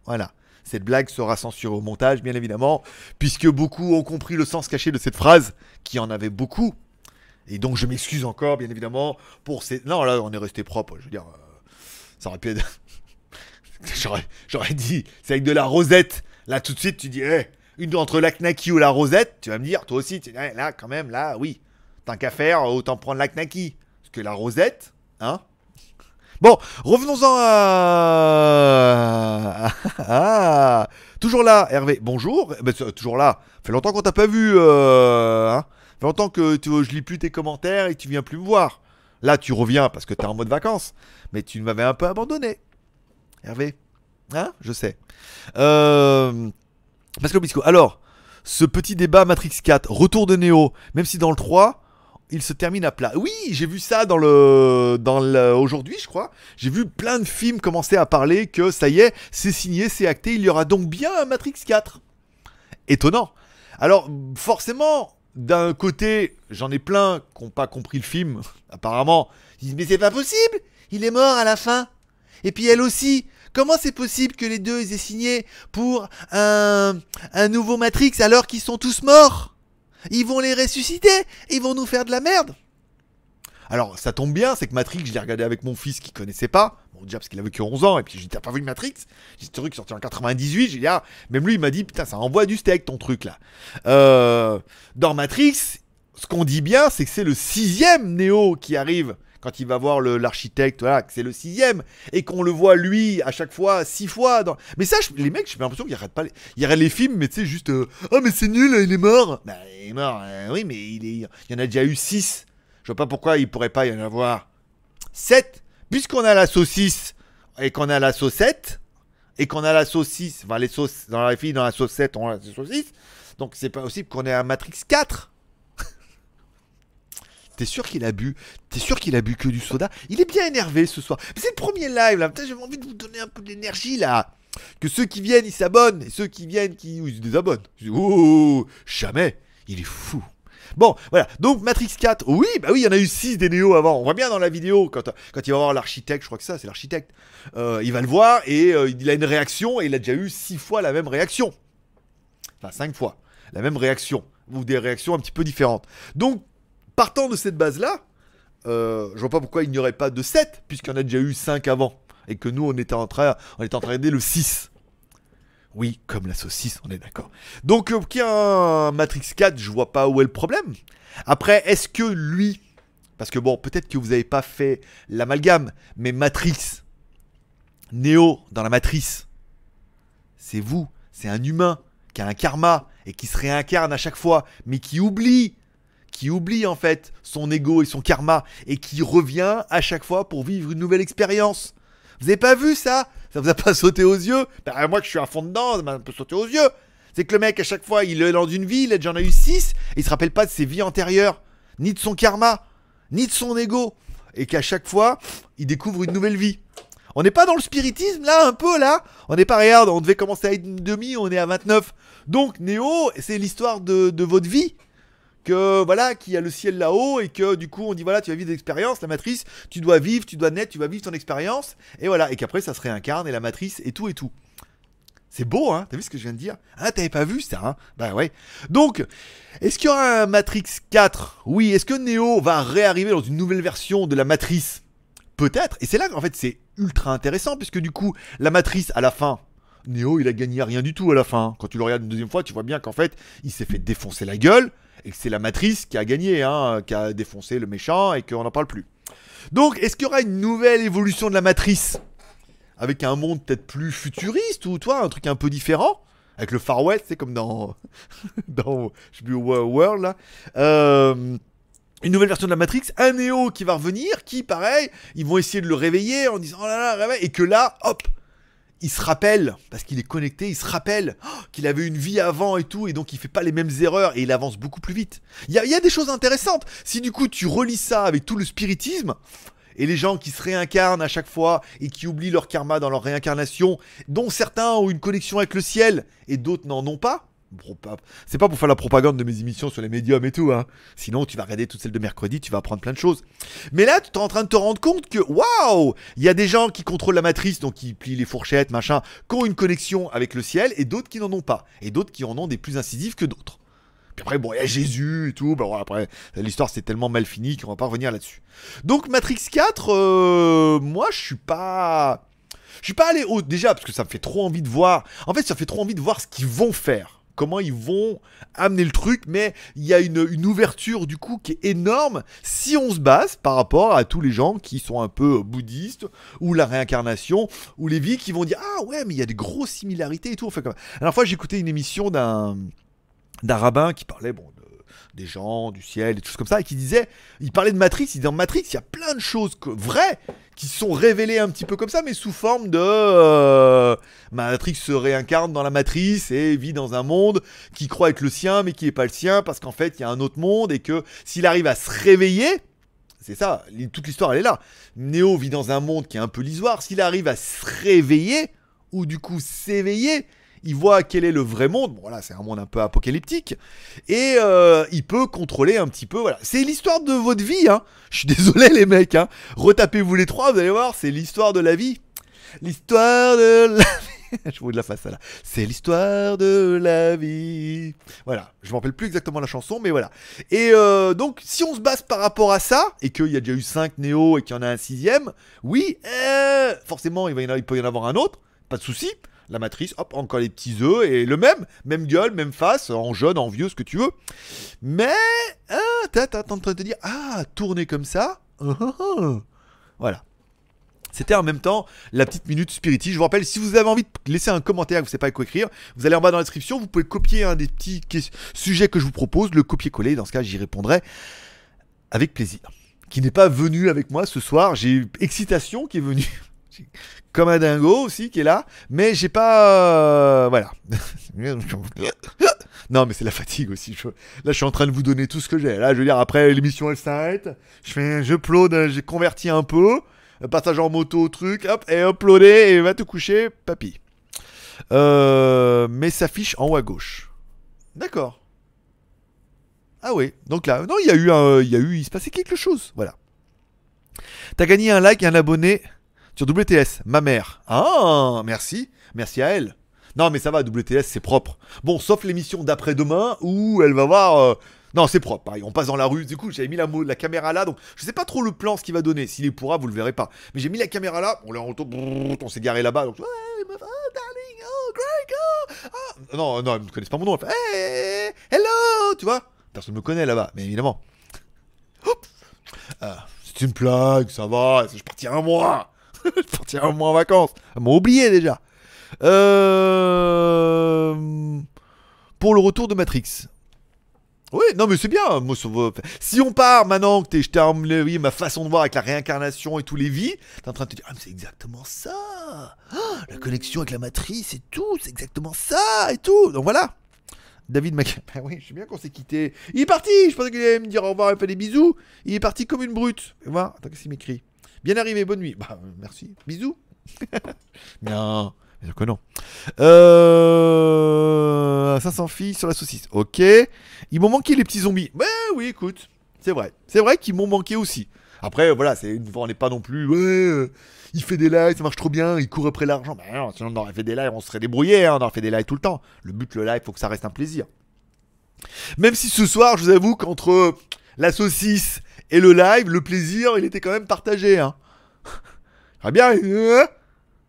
Voilà. Cette blague sera censurée au montage, bien évidemment, puisque beaucoup ont compris le sens caché de cette phrase, qui en avait beaucoup. Et donc, je m'excuse encore, bien évidemment, pour ces... Non, là, on est resté propre. Je veux dire, euh, ça aurait pu être... J'aurais, dit, c'est avec de la rosette. Là, tout de suite, tu dis, eh, une entre la knacky ou la rosette, tu vas me dire, toi aussi, tu dis, eh, là, quand même, là, oui. Tant qu'à faire, autant prendre la knacky. Parce que la rosette, hein. Bon, revenons-en à... Ah, toujours là, Hervé. Bonjour. Eh ben, toujours là. Fait longtemps qu'on t'a pas vu. Euh, hein. Fait longtemps que je lis plus tes commentaires et tu viens plus me voir. Là, tu reviens parce que t'es en mode vacances. Mais tu m'avais un peu abandonné. Hervé? Hein? Je sais. Euh... Pascal Obisco. Alors, ce petit débat Matrix 4, retour de Neo, même si dans le 3, il se termine à plat. Oui, j'ai vu ça dans le, dans le, aujourd'hui, je crois. J'ai vu plein de films commencer à parler que ça y est, c'est signé, c'est acté, il y aura donc bien un Matrix 4. Étonnant. Alors, forcément, d'un côté, j'en ai plein qui n'ont pas compris le film, apparemment. Ils disent, mais c'est pas possible, il est mort à la fin. Et puis elle aussi. Comment c'est possible que les deux aient signé pour un, nouveau Matrix alors qu'ils sont tous morts? Ils vont les ressusciter Ils vont nous faire de la merde Alors ça tombe bien, c'est que Matrix, je l'ai regardé avec mon fils qui connaissait pas. Bon, déjà parce qu'il avait que 11 ans, et puis j'ai dit T'as pas vu Matrix? J'ai Ce truc sorti en 98, j'ai dit Ah, même lui il m'a dit Putain, ça envoie du steak ton truc là. Euh, dans Matrix, ce qu'on dit bien, c'est que c'est le sixième Néo qui arrive quand il va voir l'architecte, voilà, que c'est le sixième, et qu'on le voit lui à chaque fois, six fois. Dans... Mais ça, je- les mecs, j'ai l'impression qu'ils arrêtent pas. Les... Ils les films, mais tu sais, juste. euh, oh, mais c'est nul, il est mort Bah, il est mort, euh, oui, mais il y en a déjà eu six. Je vois pas pourquoi il pourrait pas y en avoir sept. Puisqu'on a la saucisse, et qu'on a la saucette, et qu'on a la saucisse, enfin, les sauces, dans la fille, dans la saucette, on a la saucisse, donc c'est pas possible qu'on ait un Matrix 4. T'es sûr qu'il a bu? T'es sûr qu'il a bu que du soda? Il est bien énervé ce soir. C'est le premier live là. Putain, j'avais envie de vous donner un peu d'énergie là. Que ceux qui viennent, ils s'abonnent. Et ceux qui viennent, qui ils se désabonnent. Je dis, Oh, jamais. Il est fou. Bon, voilà. Donc Matrix 4, oui, bah oui, il y en a eu 6 des Néo avant. On voit bien dans la vidéo quand, quand il va voir l'architecte, je crois que ça, c'est l'architecte. euh, il va le voir et euh, il a une réaction et il a déjà eu 6 fois la même réaction. Enfin, 5 fois la même réaction ou des réactions un petit peu différentes. Donc, partant de cette base-là, euh, je vois pas pourquoi il n'y aurait pas de 7 puisqu'il y en a déjà eu 5 avant et que nous on était en train, on était en train d'aider le 6. Oui, comme la saucisse, on est d'accord. Donc, euh, a un Matrix 4, je vois pas où est le problème. Après, est-ce que lui, parce que bon, peut-être que vous n'avez pas fait l'amalgame, mais Matrix, Néo dans la matrice, c'est vous, c'est un humain qui a un karma et qui se réincarne à chaque fois, mais qui oublie, qui oublie en fait son ego et son karma et qui revient à chaque fois pour vivre une nouvelle expérience. Vous avez pas vu ça? Ça vous a pas sauté aux yeux? Ben, Moi que je suis à fond dedans, ça m'a un peu sauté aux yeux. C'est que le mec à chaque fois il est dans une vie, il a déjà en a eu 6, et il se rappelle pas de ses vies antérieures, ni de son karma, ni de son ego, et qu'à chaque fois il découvre une nouvelle vie. On n'est pas dans le spiritisme là, un peu là? On n'est pas, regarde, on devait commencer à une demi, on est à 29. Donc Néo, c'est l'histoire de votre vie. Que voilà, qu'il y a le ciel là-haut et que du coup on dit voilà, tu vas vivre des expériences, la matrice, tu dois vivre, tu dois naître, tu vas vivre ton expérience. Et voilà, et qu'après ça se réincarne et la matrice et tout et tout. C'est beau, hein T'as vu ce que je viens de dire? Ah, t'avais pas vu ça, hein? Bah ouais. Donc, est-ce qu'il y aura un Matrix 4 Oui. Est-ce que Neo va réarriver dans une nouvelle version de la matrice? Peut-être. Et c'est là qu'en fait c'est ultra intéressant, puisque du coup, la matrice, à la fin, Neo, il a gagné rien du tout à la fin. Quand tu le regardes une deuxième fois, tu vois bien qu'en fait, il s'est fait défoncer la gueule, et que c'est la matrice qui a gagné, hein, qui a défoncé le méchant, et qu'on n'en parle plus. Donc, est-ce qu'il y aura une nouvelle évolution de la matrice? Avec un monde peut-être plus futuriste, ou toi, un truc un peu différent? Avec le Far West, c'est comme dans, dans, je sais plus, World, là. Euh, une nouvelle version de la Matrix, un Neo qui va revenir, qui, pareil, ils vont essayer de le réveiller en disant, oh là là, réveille, et que là, hop, il se rappelle, parce qu'il est connecté, il se rappelle oh, qu'il avait une vie avant et tout, et donc il fait pas les mêmes erreurs, et il avance beaucoup plus vite. Il y a, il y a des choses intéressantes. Si du coup tu relis ça avec tout le spiritisme, et les gens qui se réincarnent à chaque fois et qui oublient leur karma dans leur réincarnation, dont certains ont une connexion avec le ciel et d'autres n'en ont pas. C'est pas pour faire la propagande de mes émissions sur les médiums et tout, hein. Sinon, tu vas regarder toutes celles de mercredi, tu vas apprendre plein de choses. Mais là, tu es en train de te rendre compte que, waouh, il y a des gens qui contrôlent la matrice, donc qui plient les fourchettes, machin, qui ont une connexion avec le ciel, et d'autres qui n'en ont pas. Et d'autres qui en ont des plus incisifs que d'autres. Puis après, bon, il y a Jésus et tout. Bon, après, l'histoire c'est tellement mal fini qu'on va pas revenir là-dessus. Donc, Matrix 4, euh, moi, je suis pas. Je suis pas allé haut déjà parce que ça me fait trop envie de voir. En fait, ça fait trop envie de voir ce qu'ils vont faire. Comment ils vont amener le truc, mais il y a une, ouverture du coup qui est énorme si on se base par rapport à tous les gens qui sont un peu bouddhistes ou la réincarnation ou les vies qui vont dire ah ouais mais il y a des grosses similarités et tout. Enfin, comme... La fois j'écoutais une émission d'un d'un rabbin qui parlait bon, de- des gens, du ciel, des choses comme ça, et qui disait, il parlait de Matrix, il disait dans Matrix, il y a plein de choses vraies qui sont révélées un petit peu comme ça, mais sous forme de euh, Matrix se réincarne dans la matrice et vit dans un monde qui croit être le sien, mais qui n'est pas le sien, parce qu'en fait, il y a un autre monde, et que s'il arrive à se réveiller, c'est ça, toute l'histoire elle est là. Neo vit dans un monde qui est un peu lisoire, s'il arrive à se réveiller, ou du coup s'éveiller, il voit quel est le vrai monde. Bon, voilà, c'est un monde un peu apocalyptique. Et euh, il peut contrôler un petit peu. Voilà. C'est l'histoire de votre vie. Hein. Je suis désolé, les mecs. Hein. Retapez-vous les trois, vous allez voir, c'est l'histoire de la vie. L'histoire de la vie. Je vous de la face là. C'est l'histoire de la vie. Voilà. Je me rappelle plus exactement la chanson, mais voilà. Et euh, donc, si on se base par rapport à ça, et qu'il y a déjà eu 5 Néo et qu'il y en a un sixième, oui, euh, forcément, il, va il peut y en avoir un autre. Pas de souci. La matrice, hop, encore les petits œufs et le même, même gueule, même face, en jeune, en vieux, ce que tu veux. Mais, ah, t'es en train de te dire, ah, tourner comme ça, ah, ah, ah. voilà. C'était en même temps la petite minute spiritique. Je vous rappelle, si vous avez envie de laisser un commentaire, vous ne savez pas quoi écrire, vous allez en bas dans la description, vous pouvez copier un des petits sujets que je vous propose, le copier-coller. Dans ce cas, j'y répondrai avec plaisir. Qui n'est pas venu avec moi ce soir. J'ai Excitation qui est venu. Comme un dingo aussi qui est là. Mais j'ai pas. euh, voilà. Non, mais c'est la fatigue aussi. Là, je suis en train de vous donner tout ce que j'ai. Là, je veux dire, après l'émission, elle s'arrête. Je fais, je upload, j'ai converti un peu. Passage en moto, truc, hop, et uploader, et va te coucher, papy. Euh, mais s'affiche en haut à gauche. D'accord. Ah oui, donc là, non, il y a eu il y a eu, il se passait quelque chose, voilà. T'as gagné un like et un abonné sur WTS, ma mère. Ah, merci, merci à elle. Non, mais ça va, WTS, c'est propre. Bon, sauf l'émission d'après-demain où elle va voir. euh, Non, c'est propre. Pareil, on passe dans la rue. Du coup, j'avais mis la, caméra là, donc je sais pas trop le plan ce qu'il va donner. S'il est pourra, vous le verrez pas. Mais j'ai mis la caméra là. On brrr, on s'est garé là-bas. Donc, ouais, oh, darling, oh, Greg, oh, ah. Non, non, ils ne connaissent pas mon nom. Elle fait, hello, tu vois. Personne me connaît là-bas, mais évidemment. Ah, c'est une blague, ça va. Je partirai un mois. je partirai un mois en vacances. Ils m'ont oublié déjà. Euh... Pour le retour de Matrix. Oui, non mais c'est bien. Si on part maintenant que je emmené oui, ma façon de voir avec la réincarnation et tous les vies, t'es en train de te dire ah mais c'est exactement ça. Ah, la connexion avec la matrice et tout, c'est exactement ça et tout. Donc voilà. David Mac. Ben oui, je sais bien qu'on s'est quitté. Il est parti. Je pensais qu'il allait me dire au revoir et me faire des bisous. Il est parti comme une brute. Voilà. Attends qu'est-ce qu'il m'écrit. Bien arrivé, bonne nuit. Bah euh, merci. Bisous. non. Bien que non. Euh... 500 filles sur la saucisse. Ok. Ils m'ont manqué les petits zombies. Ben oui, écoute. C'est vrai. C'est vrai qu'ils m'ont manqué aussi. Après, voilà, c'est on n'est pas non plus. Ouais, euh, il fait des lives, ça marche trop bien, il court après l'argent. Ben non, sinon on aurait fait des lives, on serait débrouillé, hein, on aurait fait des lives tout le temps. Le but, le live, faut que ça reste un plaisir. Même si ce soir, je vous avoue qu'entre la saucisse et le live, le plaisir, il était quand même partagé. Hein. Très bien,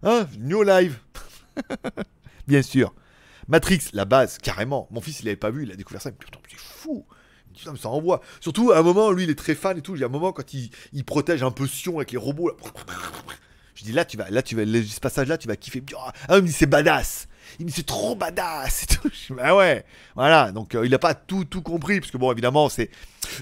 hein, new live. Bien sûr. Matrix, la base, carrément. Mon fils, il avait pas vu, il a découvert ça. Dit, Putain, c'est fou. Putain, mais ça envoie. Surtout, à un moment, lui, il est très fan et tout. Il y a un moment, quand il, il protège un peu Sion avec les robots. Je dis, là, tu vas, là, tu vas, ce passage-là, tu vas kiffer. Dit, Ah, il me dit, c'est badass. Il me dit, c'est trop badass. Et tout. Dis, bah ouais. Voilà. Donc, euh, il a pas tout, tout compris. Parce que, bon, évidemment, c'est.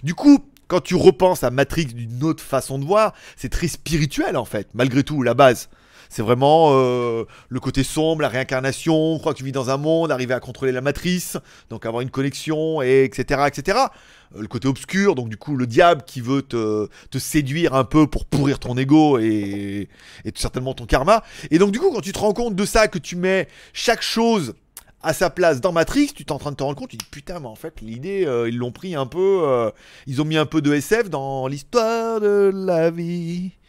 Du coup, quand tu repenses à Matrix d'une autre façon de voir, c'est très spirituel, en fait. Malgré tout, la base. C'est vraiment euh, le côté sombre, la réincarnation, on croit que tu vis dans un monde, arriver à contrôler la matrice, donc avoir une connexion, et etc. etc. Euh, le côté obscur, donc du coup le diable qui veut te, te séduire un peu pour pourrir ton ego et, et certainement ton karma. Et donc du coup quand tu te rends compte de ça, que tu mets chaque chose à sa place dans Matrix, tu t'es en train de te rendre compte, tu dis putain mais en fait l'idée, euh, ils l'ont pris un peu, euh, ils ont mis un peu de SF dans l'histoire de la vie.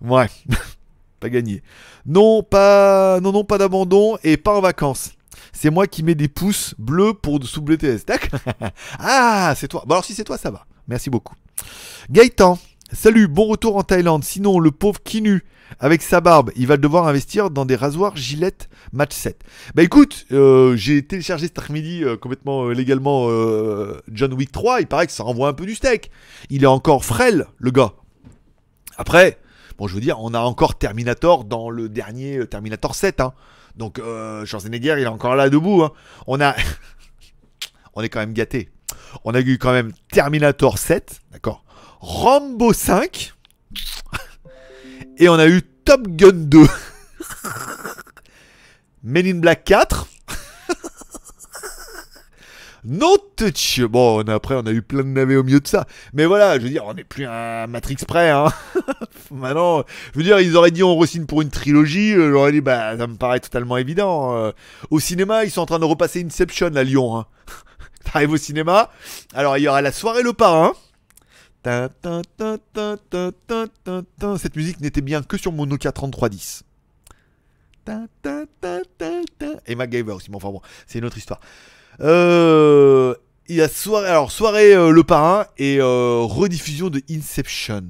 Ouais, pas gagné. Non, pas, non, non, pas d'abandon et pas en vacances. C'est moi qui mets des pouces bleus pour sous BTS. D'accord? Ah, c'est toi. Bon, alors si c'est toi, ça va. Merci beaucoup. Gaëtan, salut, bon retour en Thaïlande. Sinon, le pauvre Kinu, avec sa barbe, il va devoir investir dans des rasoirs Gillette Match 7. Bah écoute, euh, j'ai téléchargé cet après-midi euh, complètement euh, légalement John Wick 3. Il paraît que ça renvoie un peu du steak. Il est encore frêle, le gars. Après, Bon, je veux dire, on a encore Terminator dans le dernier Terminator 7. Hein. Donc, Schwarzenegger, il est encore là debout. Hein. On a. on est quand même gâté. On a eu quand même Terminator 7, d'accord? Rambo 5. Et on a eu Top Gun 2. Men in Black 4. No touch. Bon, après, on a eu plein de navets au milieu de ça. Mais voilà, je veux dire, on n'est plus un Matrix près. Hein. Maintenant, je veux dire, ils auraient dit on re-signe pour une trilogie. euh, J'aurais dit, bah, ça me paraît totalement évident. euh. Au cinéma, ils sont en train de repasser Inception à Lyon. Hein. T'arrives au cinéma. Alors, il y aura la soirée Le Parrain. Cette musique n'était bien que sur mon Nokia 3310. Ta, ta, ta, ta, ta. Et MacGyver aussi, mais enfin bon, c'est une autre histoire. Il y a soirée, alors soirée Le Parrain et rediffusion de Inception.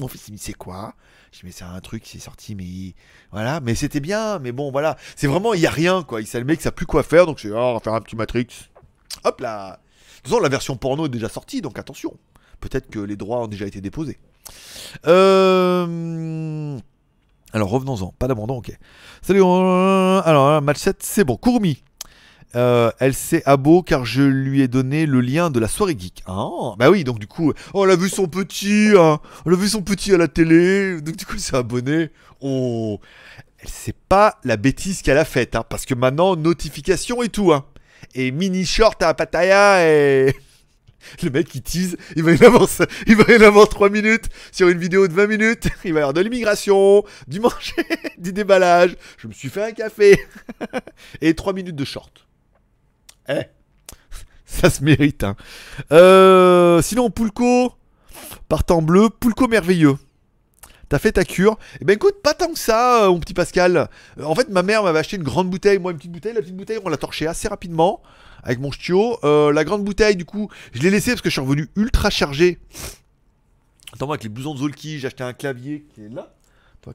Mon fils il me dit c'est quoi Je mais c'est un truc qui est sorti mais voilà mais c'était bien mais bon voilà c'est vraiment il y a rien quoi il sait le mec ça plus quoi faire donc c'est oh, on va faire un petit Matrix hop là de la version porno est déjà sortie donc attention. Peut-être que les droits ont déjà été déposés. Euh... alors revenons-en. Pas d'abandon ok. Salut alors match 7 c'est bon. Courmi euh, elle s'est abo car je lui ai donné le lien de la soirée geek. Ah, bah oui, donc du coup, oh, elle a vu son petit, hein, elle a vu son petit à la télé, donc du coup, elle s'est abonnée. Oh, elle sait pas la bêtise qu'elle a faite, hein, parce que maintenant, notification et tout, hein. Et mini short à Pattaya et... Le mec qui tease, il va y avoir, il va avoir 3 minutes sur une vidéo de 20 minutes. Il va y avoir de l'immigration, du manger, du déballage. Je me suis fait un café. Et 3 minutes de short. Eh, ça se mérite. Hein. Euh, sinon, Poulco, partant bleu, Poulco merveilleux. T'as fait ta cure Eh ben écoute, pas tant que ça, euh, mon petit Pascal. Euh, En fait, ma mère m'avait acheté une grande bouteille, moi une petite bouteille. La petite bouteille, on l'a torchée assez rapidement avec mon ch'tio. Euh, la grande bouteille, du coup, je l'ai laissée parce que je suis revenu ultra chargé. Attends-moi, avec les blousons de Zolki, j'ai acheté un clavier qui est là.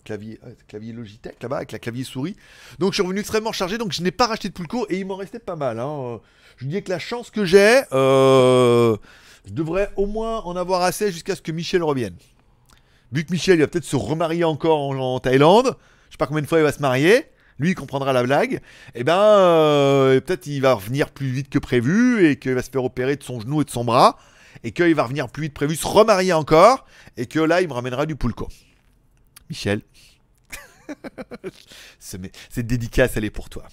Clavier, clavier Logitech là-bas, avec la clavier souris. Donc je suis revenu extrêmement chargé, donc je n'ai pas racheté de Pulco et il m'en restait pas mal. Hein. Je dis que la chance que j'ai, je devrais au moins en avoir assez jusqu'à ce que Michel revienne. Vu Michel il va peut-être se remarier encore en, Thaïlande, je sais pas combien de fois il va se marier, lui il comprendra la blague, et ben euh, peut-être il va revenir plus vite que prévu et qu'il va se faire opérer de son genou et de son bras, et qu'il va revenir plus vite prévu, se remarier encore, et que là il me ramènera du Pulco. Michel, cette dédicace elle est pour toi.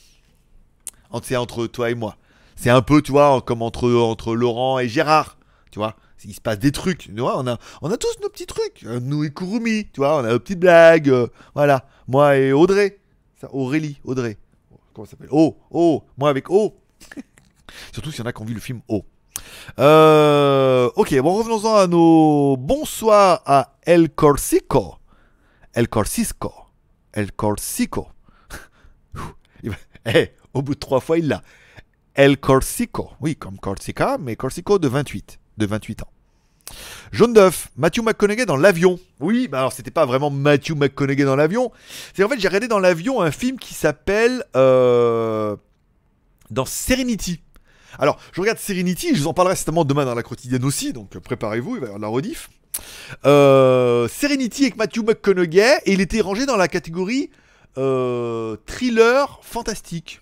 C'est entre toi et moi. C'est un peu, tu vois, comme entre, entre Laurent et Gérard, tu vois. Il se passe des trucs, tu vois, on a, on a tous nos petits trucs. Euh, Nous et Kurumi, tu vois, on a nos petites blagues, euh, voilà. Moi et Audrey, Aurélie, Audrey. Comment ça s'appelle? Oh, oh, moi avec O. Surtout s'il y en a qui ont vu le film O. Euh, ok, bon, revenons-en à nos bonsoir à El Corsico. El Corsico. El Corsico. Va- Eh, au bout de trois fois, il l'a. El Corsico. Oui, comme Corsica, mais Corsico de 28. De 28 ans. Jaune d'œuf, Matthew McConaughey dans l'avion. Oui, bah alors c'était pas vraiment Matthew McConaughey dans l'avion. C'est en fait, j'ai regardé dans l'avion un film qui s'appelle. euh, dans Serenity. Alors, je regarde Serenity, je vous en parlerai certainement demain dans la quotidienne aussi, donc euh, préparez-vous, il va y avoir de la rediff. Euh, Serenity avec Matthew McConaughey, et il était rangé dans la catégorie thriller fantastique.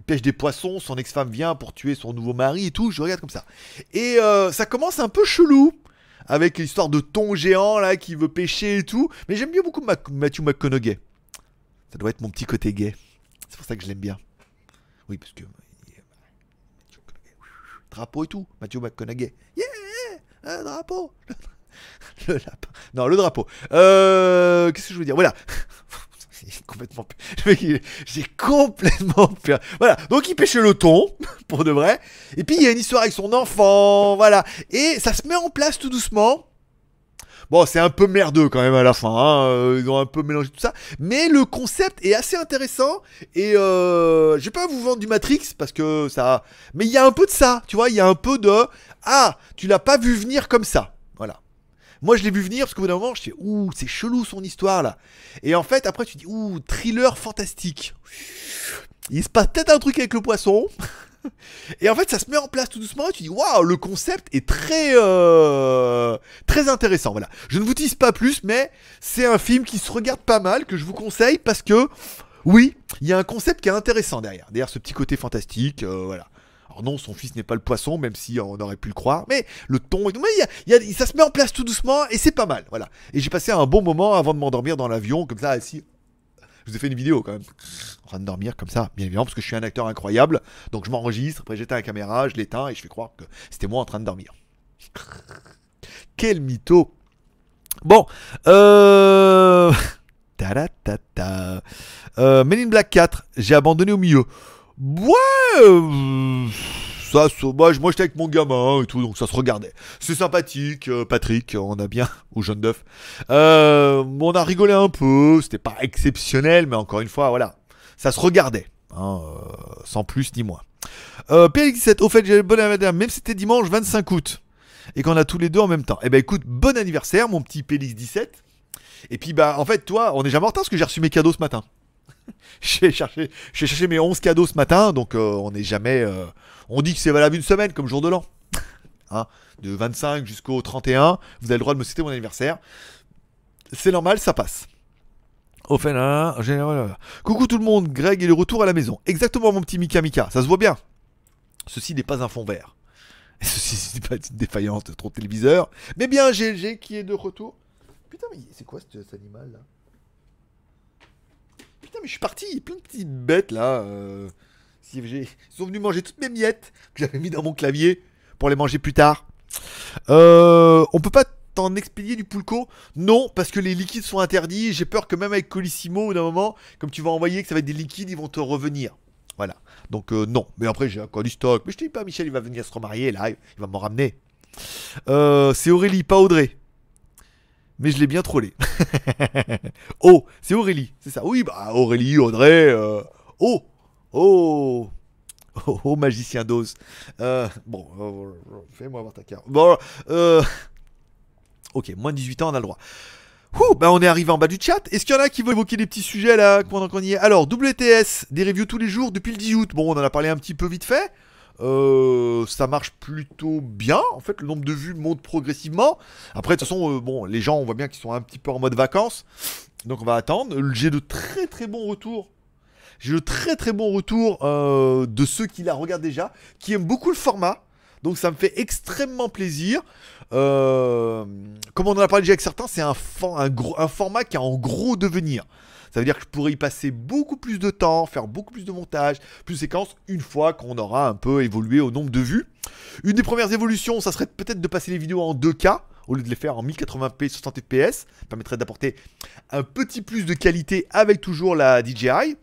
Il pêche des poissons, son ex-femme vient pour tuer son nouveau mari et tout, je regarde comme ça. Et euh, ça commence un peu chelou, avec l'histoire de thon géant là qui veut pêcher et tout, mais j'aime bien beaucoup Mac- Matthew McConaughey. Ça doit être mon petit côté gay. C'est pour ça que je l'aime bien. Oui, parce que. Drapeau et tout, Matthew McConaughey. Yeah Un drapeau Le lapin. Non, le drapeau. Euh, Qu'est-ce que je veux dire? Voilà. Complètement. J'ai complètement. per- Voilà. Donc il pêche le thon, pour de vrai. Et puis il y a une histoire avec son enfant. Voilà. Et ça se met en place tout doucement. Bon, c'est un peu merdeux quand même à la fin. hein, euh, Ils ont un peu mélangé tout ça. Mais le concept est assez intéressant. Et euh, je vais pas vous vendre du Matrix parce que ça. Mais il y a un peu de ça. Tu vois, il y a un peu de. Ah, tu l'as pas vu venir comme ça. Moi, je l'ai vu venir parce qu'au bout d'un moment, je dis Ouh, c'est chelou son histoire là. Et en fait, après, tu dis Ouh, thriller fantastique. Il se passe peut-être un truc avec le poisson. Et en fait, ça se met en place tout doucement. Et tu dis Waouh, le concept est très, euh, très intéressant. Voilà. Je ne vous tease pas plus, mais c'est un film qui se regarde pas mal, que je vous conseille parce que, oui, il y a un concept qui est intéressant derrière. Derrière ce petit côté fantastique. euh, voilà. Alors non, son fils n'est pas le poisson, même si on aurait pu le croire, mais le ton, mais ça se met en place tout doucement et c'est pas mal, voilà. Et j'ai passé un bon moment avant de m'endormir dans l'avion, comme ça, assis. Je vous ai fait une vidéo quand même, en train de dormir comme ça, bien évidemment, parce que je suis un acteur incroyable, donc je m'enregistre, après j'éteins la caméra, je l'éteins et je fais croire que c'était moi en train de dormir. Quel mytho Bon, euh... Ta-da-ta-ta. Euh, Men in Black 4, j'ai abandonné au milieu. Ouais, euh, ça, moi, moi j'étais avec mon gamin et tout, donc ça se regardait. C'est sympathique, euh, Patrick, on a bien, ou Jeune d'œuf. Euh, on a rigolé un peu, c'était pas exceptionnel, mais encore une fois, voilà, ça se regardait, hein, euh, sans plus ni moins. Euh, PLX17, au fait, j'ai le bon anniversaire, même si c'était dimanche 25 août, et qu'on a tous les deux en même temps. Eh ben écoute, bon anniversaire, mon petit PLX17. Et puis bah, en fait, toi, on est jamais en retard parce que j'ai reçu mes cadeaux ce matin. J'ai cherché, j'ai cherché mes 11 cadeaux ce matin, donc euh, on n'est jamais. euh, on dit que c'est valable une semaine, comme jour de l'an. Hein, de 25 jusqu'au 31, vous avez le droit de me citer mon anniversaire. C'est normal, ça passe. Au fait, j'ai- voilà. Coucou tout le monde, Greg est le retour à la maison. Exactement, mon petit Mika Mika, ça se voit bien. Ceci n'est pas un fond vert. Ceci n'est pas une défaillance de trop téléviseur, mais bien GLG qui est de retour. Putain, mais c'est quoi cet animal là putain, mais je suis parti, il y a plein de petites bêtes là. euh, Ils sont venus manger toutes mes miettes que j'avais mis dans mon clavier pour les manger plus tard. Euh, on peut pas t'en expédier du pulco Non, parce que les liquides sont interdits. J'ai peur que même avec Colissimo, d'un moment, comme tu vas envoyer que ça va être des liquides, ils vont te revenir. Voilà. Donc euh, non. Mais après, j'ai encore du stock. Mais je te dis pas, Michel, il va venir se remarier là. Il va m'en ramener. C'est Aurélie, pas Audrey. Mais je l'ai bien trollé. oh, c'est Aurélie, c'est ça. Oui, bah Aurélie, Audrey. euh, Oh, oh, oh, oh, magicien d'os. Euh, bon, euh, fais-moi voir ta carte. Bon, euh, ok, moins de 18 ans, on a le droit. Ouh, bah on est arrivé en bas du chat. Est-ce qu'il y en a qui veulent évoquer des petits sujets là pendant qu'on y est Alors, WTS, des reviews tous les jours depuis le 10 août. Bon, on en a parlé un petit peu vite fait. Euh, ça marche plutôt bien. En fait, le nombre de vues monte progressivement. Après, de toute façon, euh, bon, les gens, on voit bien qu'ils sont un petit peu en mode vacances. Donc, on va attendre. J'ai de très très bons retours. J'ai de très très bons retours euh, de ceux qui la regardent déjà, qui aiment beaucoup le format. Donc, ça me fait extrêmement plaisir. Euh, comme on en a parlé déjà avec certains, c'est un, un format qui a en gros devenir. Ça veut dire que je pourrais y passer beaucoup plus de temps, faire beaucoup plus de montage, plus de séquences, une fois qu'on aura un peu évolué au nombre de vues. Une des premières évolutions, ça serait peut-être de passer les vidéos en 2K, au lieu de les faire en 1080p 60 fps. Ça permettrait d'apporter un petit plus de qualité avec toujours la DJI.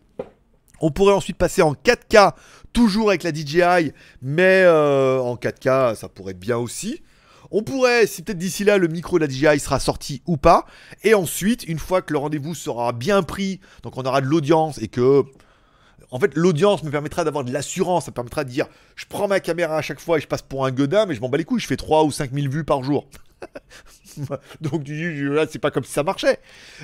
On pourrait ensuite passer en 4K, toujours avec la DJI, mais euh, en 4K, ça pourrait être bien aussi. On pourrait, si peut-être d'ici là le micro de la DJI sera sorti ou pas, et ensuite, une fois que le rendez-vous sera bien pris, donc on aura de l'audience et que. En fait, l'audience me permettra d'avoir de l'assurance, ça me permettra de dire je prends ma caméra à chaque fois et je passe pour un godin, mais je m'en bats les couilles, je fais 3 ou 5 000 vues par jour. donc dis, là, c'est pas comme si ça marchait.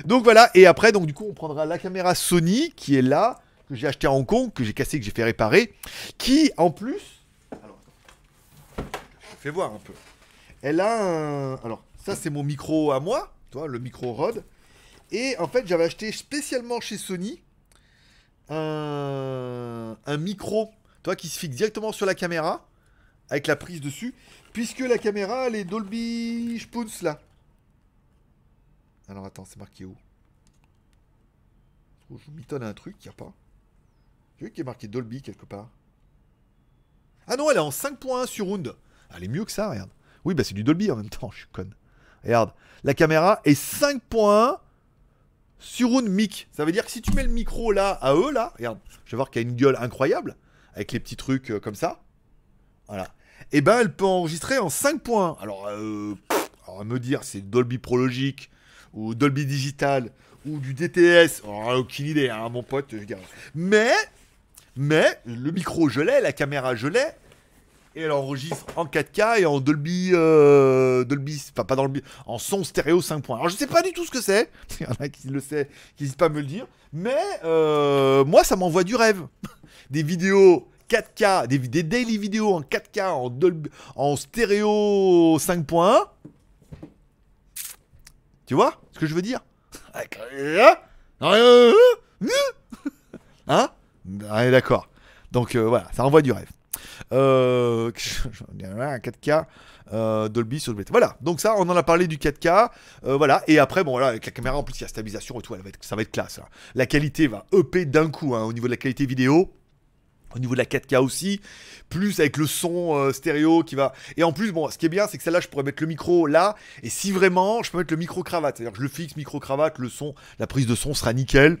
Donc voilà, et après, donc du coup, on prendra la caméra Sony qui est là, que j'ai acheté à Hong Kong, que j'ai cassé, que j'ai fait réparer, qui en plus. Alors, je fais voir un peu. Elle a un. Alors, ça, c'est mon micro à moi, toi, le micro Rode. Et en fait, j'avais acheté spécialement chez Sony un, micro, toi, qui se fixe directement sur la caméra, avec la prise dessus, puisque la caméra, elle est Dolby Spoons là. Alors, attends, c'est marqué où? Je m'étonne à un truc, il n'y a pas. J'ai vu qu'il est marqué Dolby quelque part. Ah non, elle est en 5.1 sur Round. Elle est mieux que ça, regarde. Oui, bah c'est du Dolby en même temps, je suis conne. Regarde, la caméra est 5.1 sur Round mic. Ça veut dire que si tu mets le micro là, à eux là, regarde, je vais voir qu'il y a une gueule incroyable, avec les petits trucs euh, comme ça. Voilà. Et ben elle peut enregistrer en 5.1. Alors, euh, alors, me dire c'est Dolby Pro Logic ou Dolby Digital ou du DTS. Alors, aucune idée, hein, mon pote. Mais, mais, le micro je l'ai, la caméra je l'ai. Et elle enregistre en 4K et en Dolby, euh, Dolby, pas Dolby, en son stéréo 5.1. Alors je sais pas du tout ce que c'est. Il y en a qui le sait, qui n'hésitent pas à me le dire. Mais euh, moi ça m'envoie du rêve. Des vidéos 4K, des, daily vidéos en 4K, en, Dolby, en stéréo 5.1. Tu vois ce que je veux dire? Hein? Ouais, d'accord. Donc euh, voilà, ça envoie du rêve. Euh, 4K, euh, Dolby sur Dolby. Voilà, donc ça, on en a parlé du 4K. euh, voilà, et après, bon, voilà, avec la caméra en plus, il y a stabilisation et tout, elle ça va être classe. là. La qualité va EP d'un coup hein, au niveau de la qualité vidéo. Au niveau de la 4K aussi, plus avec le son euh, stéréo qui va. Et en plus, bon, ce qui est bien, c'est que celle-là, je pourrais mettre le micro là, et si vraiment, je peux mettre le micro cravate. C'est-à-dire que je le fixe, micro cravate, le son, la prise de son sera nickel.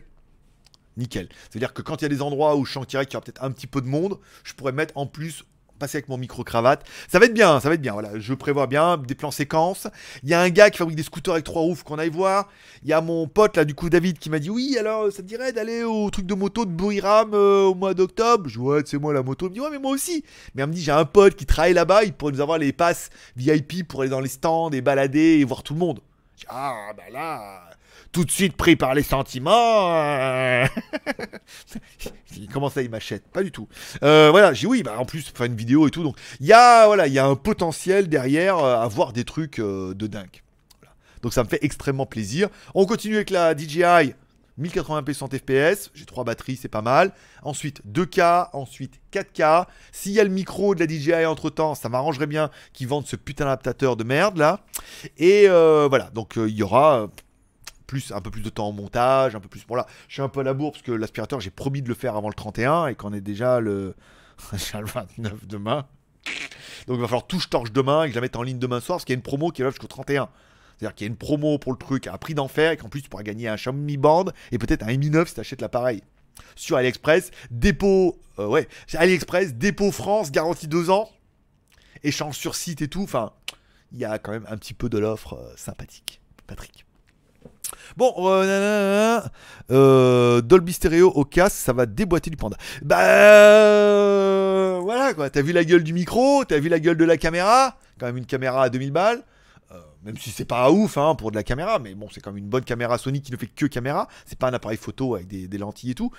Nickel. C'est-à-dire que quand il y a des endroits où je sentirais qu'il y aura peut-être un petit peu de monde, je pourrais mettre en plus passer avec mon micro cravate. Ça va être bien, ça va être bien. Voilà, je prévois bien des plans séquences. Il y a un gars qui fabrique des scooters avec trois roues qu'on aille voir. Il y a mon pote là du coup David qui m'a dit oui alors ça te dirait d'aller au truc de moto de Buriram euh, au mois d'octobre? Je ouais c'est moi la moto. Il me dit ouais mais moi aussi. Mais il me dit j'ai un pote qui travaille là-bas, il pourrait nous avoir les passes VIP pour aller dans les stands et balader et voir tout le monde. Ah bah là tout de suite pris par les sentiments. euh. Comment ça, il m'achète Pas du tout. Euh, voilà, j'ai oui, bah en plus, faire une vidéo et tout. Donc, il y a, voilà, il y a un potentiel derrière euh, à voir des trucs euh, de dingue. Donc, ça me fait extrêmement plaisir. On continue avec la DJI 1080p 100 fps. J'ai trois batteries, c'est pas mal. Ensuite, 2K. Ensuite, 4K. S'il y a le micro de la DJI entre temps, ça m'arrangerait bien qu'ils vendent ce putain d'adaptateur de merde là. Et euh, voilà, donc euh, il y aura. Plus, un peu plus de temps en montage, un peu plus. Bon là, je suis un peu à la bourre parce que l'aspirateur, j'ai promis de le faire avant le 31 et qu'on est déjà le, déjà le 29 demain. Donc il va falloir tout torche demain et que je la mette en ligne demain soir parce qu'il y a une promo qui est là jusqu'au 31. C'est-à-dire qu'il y a une promo pour le truc à prix d'enfer et qu'en plus tu pourras gagner un Xiaomi Band et peut-être un Mi 9 si tu achètes l'appareil. Sur AliExpress, dépôt, euh, ouais, AliExpress, dépôt France, garantie 2 ans, échange sur site et tout. Enfin, il y a quand même un petit peu de l'offre euh, sympathique. Patrick. Bon, euh, euh, Dolby Stereo au casque, ça va déboîter du panda. Bah euh, voilà quoi, t'as vu la gueule du micro, t'as vu la gueule de la caméra, quand même une caméra à 2000 balles. Même si c'est pas ouf hein, pour de la caméra, mais bon, c'est quand même une bonne caméra Sony qui ne fait que caméra. C'est pas un appareil photo avec des, lentilles et tout.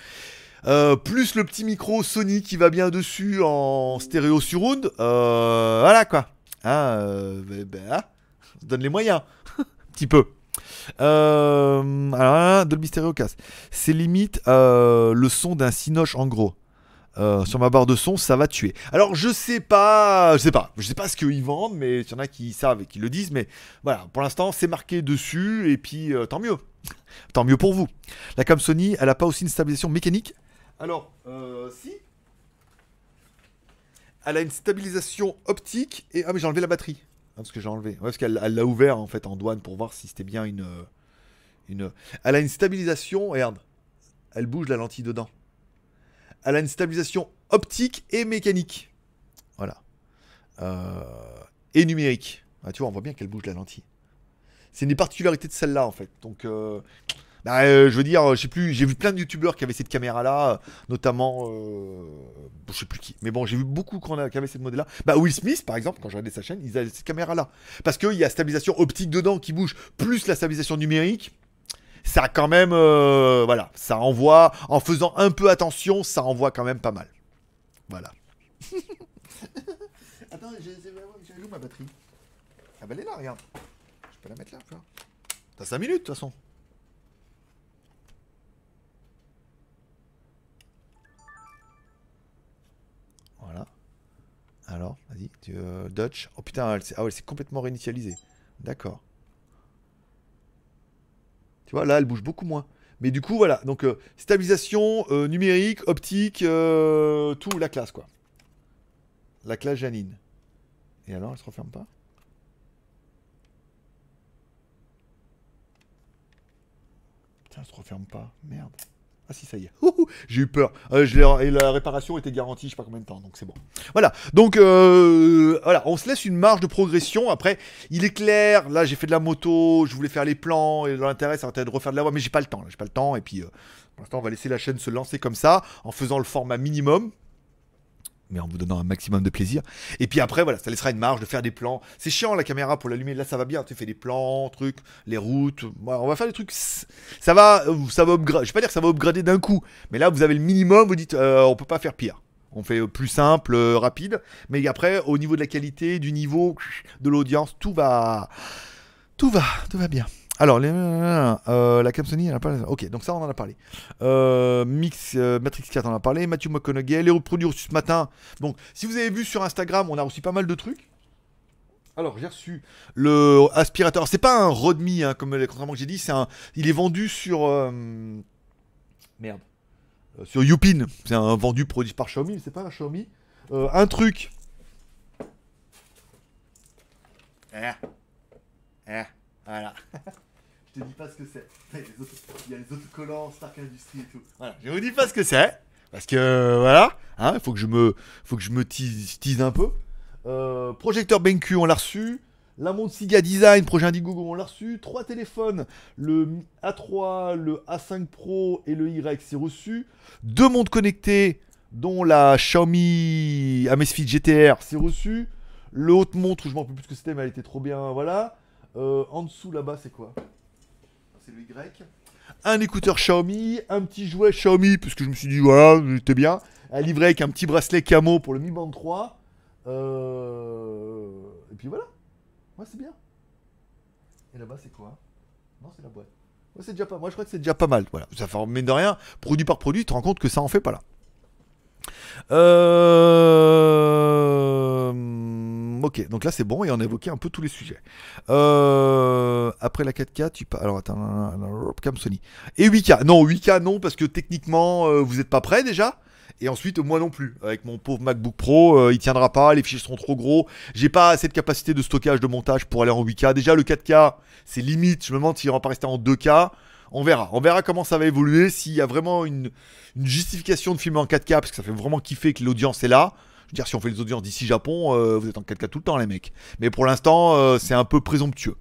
Plus le petit micro Sony qui va bien dessus en stéréo surround. Voilà quoi. Hein, bah, bah, ah, on se donne les moyens. Un petit peu. Euh, alors là, Dolby Stereo casse. C'est limite euh, le son d'un Cinoche en gros. Euh, sur ma barre de son, ça va tuer. Alors je sais pas, je sais pas, je sais pas ce qu'ils vendent, mais il y en a qui savent et qui le disent, mais voilà, pour l'instant c'est marqué dessus et puis tant mieux, tant mieux pour vous. La cam Sony, elle a pas aussi une stabilisation mécanique? Alors si, elle a une stabilisation optique et ah mais j'ai enlevé la batterie, parce que j'ai enlevé, parce qu'elle elle l'a ouvert en fait en douane pour voir si c'était bien une euh, une. Elle a une stabilisation, regarde, elle bouge la lentille dedans elle a une stabilisation optique et mécanique. Voilà. Euh, et numérique. Ah, tu vois, on voit bien qu'elle bouge la lentille. C'est une des particularités de celle-là, en fait. Donc, euh, bah, euh, je veux dire, je sais plus, j'ai vu plein de youtubeurs qui avaient cette caméra-là, euh, notamment, euh, je sais plus qui, mais bon, j'ai vu beaucoup qui avaient cette modèle-là. Bah, Will Smith, par exemple, quand j'ai regardé sa chaîne, ils avaient cette caméra-là. Parce qu'il y a stabilisation optique dedans qui bouge, plus la stabilisation numérique ça quand même, euh, voilà, ça envoie, en faisant un peu attention, ça envoie quand même pas mal. Voilà. Attends, j'ai ma batterie Ah bah elle est là, regarde. Je peux la mettre là, tu vois. T'as 5 minutes de toute façon. Alors, vas-y, euh, Dutch. Oh putain, elle s'est- ah ouais, complètement réinitialisé. D'accord. Tu vois, là, elle bouge beaucoup moins. Mais du coup, voilà. Donc, euh, stabilisation euh, numérique, optique, tout, la classe, quoi. La classe Janine. Et alors, elle se referme pas? Putain, elle se referme pas. Merde. Ah si, ça y est. J'ai eu peur. Euh, et la réparation était garantie, je sais pas combien de temps, donc c'est bon. Voilà. Donc, euh, voilà, on se laisse une marge de progression. Après, il est clair. Là, j'ai fait de la moto, je voulais faire les plans, et l'intérêt, ça de refaire de la voix, mais j'ai pas le temps. J'ai pas le temps. Et puis, euh, pour l'instant, on va laisser la chaîne se lancer comme ça, en faisant le format minimum. Mais en vous donnant un maximum de plaisir. Et puis après, voilà, ça laissera une marge de faire des plans. C'est chiant la caméra pour l'allumer. Là, ça va bien. Tu fais des plans, trucs, les routes. On va faire des trucs. Ça va, euh, ça va. Je vais pas dire que ça va upgrader d'un coup. Mais là, vous avez le minimum. Vous dites, euh, on peut pas faire pire. On fait plus simple, euh, rapide. Mais après, au niveau de la qualité, du niveau, de l'audience, tout va. Tout va, tout va bien. Alors, les, euh, la elle a pas. Ok, donc ça, on en a parlé. Euh, Mix, euh, Matrix 4, on en a parlé. Matthew McConaughey, les reproduits reçus ce matin. Donc, si vous avez vu sur Instagram, on a reçu pas mal de trucs. Alors, j'ai reçu le aspirateur. C'est pas un Rodme, hein, comme contrairement que j'ai dit. C'est un. Il est vendu sur. euh, Merde. Sur Youpin. C'est un vendu produit par Xiaomi, mais c'est pas un Xiaomi. Un truc. Eh. Eh. Voilà. je te dis pas ce que c'est. Il y a les autocollants Stark Industries et tout. Voilà. Je vous dis pas ce que c'est. Parce que euh, voilà, hein, il faut que je me, faut que je me tease, un peu. Euh, projecteur BenQ, on l'a reçu. La montre Siga Design, projet Indiegogo, on l'a reçu. Trois téléphones, le A3, le A5 Pro et le Y, c'est reçu. Deux montres connectées, dont la Xiaomi Amazfit GTR, c'est reçu. Le haute montre, je m'en rappelle plus ce que c'était, mais elle était trop bien, voilà. Euh, en dessous, là-bas, c'est quoi? C'est le Y. Un écouteur Xiaomi, un petit jouet Xiaomi, parce que je me suis dit, voilà, j'étais bien. Un livret avec un petit bracelet camo pour le Mi Band 3. Euh, Et puis voilà. Ouais, c'est bien. Et là-bas, c'est quoi? Non, c'est la boîte. C'est déjà. Moi, je crois que c'est déjà pas mal. Voilà. Ça fait, mine de rien, produit par produit, tu te rends compte que ça en fait pas là. Euh... ok, donc là c'est bon et on a évoqué un peu tous les sujets. Euh, après la 4K, tu pas. Alors attends, Cam Sony. Et 8K. Non, 8K non, parce que techniquement euh, vous n'êtes pas prêt déjà. Et ensuite, moi non plus. Avec mon pauvre MacBook Pro, euh, il tiendra pas, les fichiers seront trop gros. J'ai pas assez de capacité de stockage, de montage pour aller en 8K. Déjà, le 4K, c'est limite. Je me demande s'il va pas rester en 2K. On verra. On verra comment ça va évoluer. S'il y a vraiment une justification de filmer en 4K, parce que ça fait vraiment kiffer que l'audience est là. Je veux dire, si on fait les audiences d'ici Japon, euh, vous êtes en 4K tout le temps, les mecs. Mais pour l'instant, euh, c'est un peu présomptueux.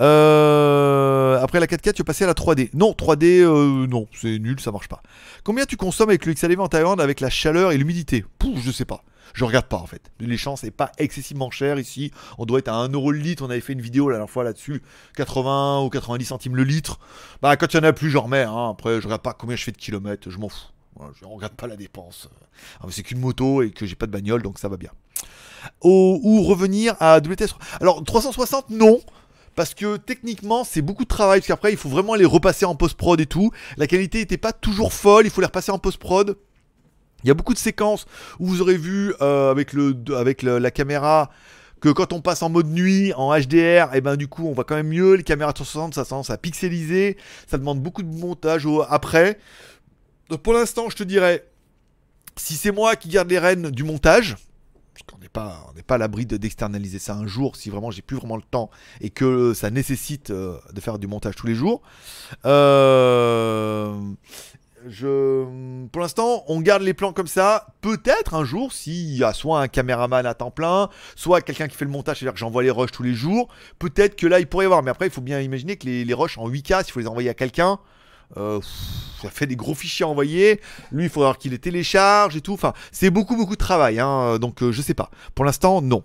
Euh, après la 4K, tu es passé à la 3D. Non, 3D, euh, non, c'est nul, ça marche pas. Combien tu consommes avec le XLV en Thaïlande avec la chaleur et l'humidité? Pouf, je sais pas. Je regarde pas en fait. Champs, c'est pas excessivement cher ici. On doit être à 1€ le litre. On avait fait une vidéo la dernière fois là-dessus. 80 ou 90 centimes le litre. Bah, quand il y en a plus, j'en remets. Hein. Après, je regarde pas combien je fais de kilomètres. Je m'en fous. Je regarde pas la dépense. Ah, c'est qu'une moto et que j'ai pas de bagnole, donc ça va bien. Ou revenir à WTS. Alors 360, non. Parce que techniquement, c'est beaucoup de travail. Parce qu'après, il faut vraiment les repasser en post-prod et tout. La qualité n'était pas toujours folle. Il faut les repasser en post-prod. Il y a beaucoup de séquences où vous aurez vu euh, avec, la caméra que quand on passe en mode nuit, en HDR, et ben du coup on voit quand même mieux. Les caméras 360, ça a tendance à pixeliser. Ça demande beaucoup de montage après. Donc pour l'instant, je te dirais, si c'est moi qui garde les rênes du montage, parce qu'on n'est pas, pas à l'abri de- d'externaliser ça un jour, si vraiment j'ai plus vraiment le temps et que ça nécessite euh, de faire du montage tous les jours. Euh, je, pour l'instant, on garde les plans comme ça. Peut-être un jour, s'il y a soit un caméraman à temps plein, soit quelqu'un qui fait le montage, c'est-à-dire que j'envoie les rushs tous les jours, peut-être que là, il pourrait y avoir. Mais après, il faut bien imaginer que les, les rushs en 8K, s'il faut les envoyer à quelqu'un, euh, ça fait des gros fichiers à envoyer. Lui, il faudra qu'il les télécharge et tout. Enfin, c'est beaucoup, beaucoup de travail. hein. Donc, euh, je sais pas. Pour l'instant, non.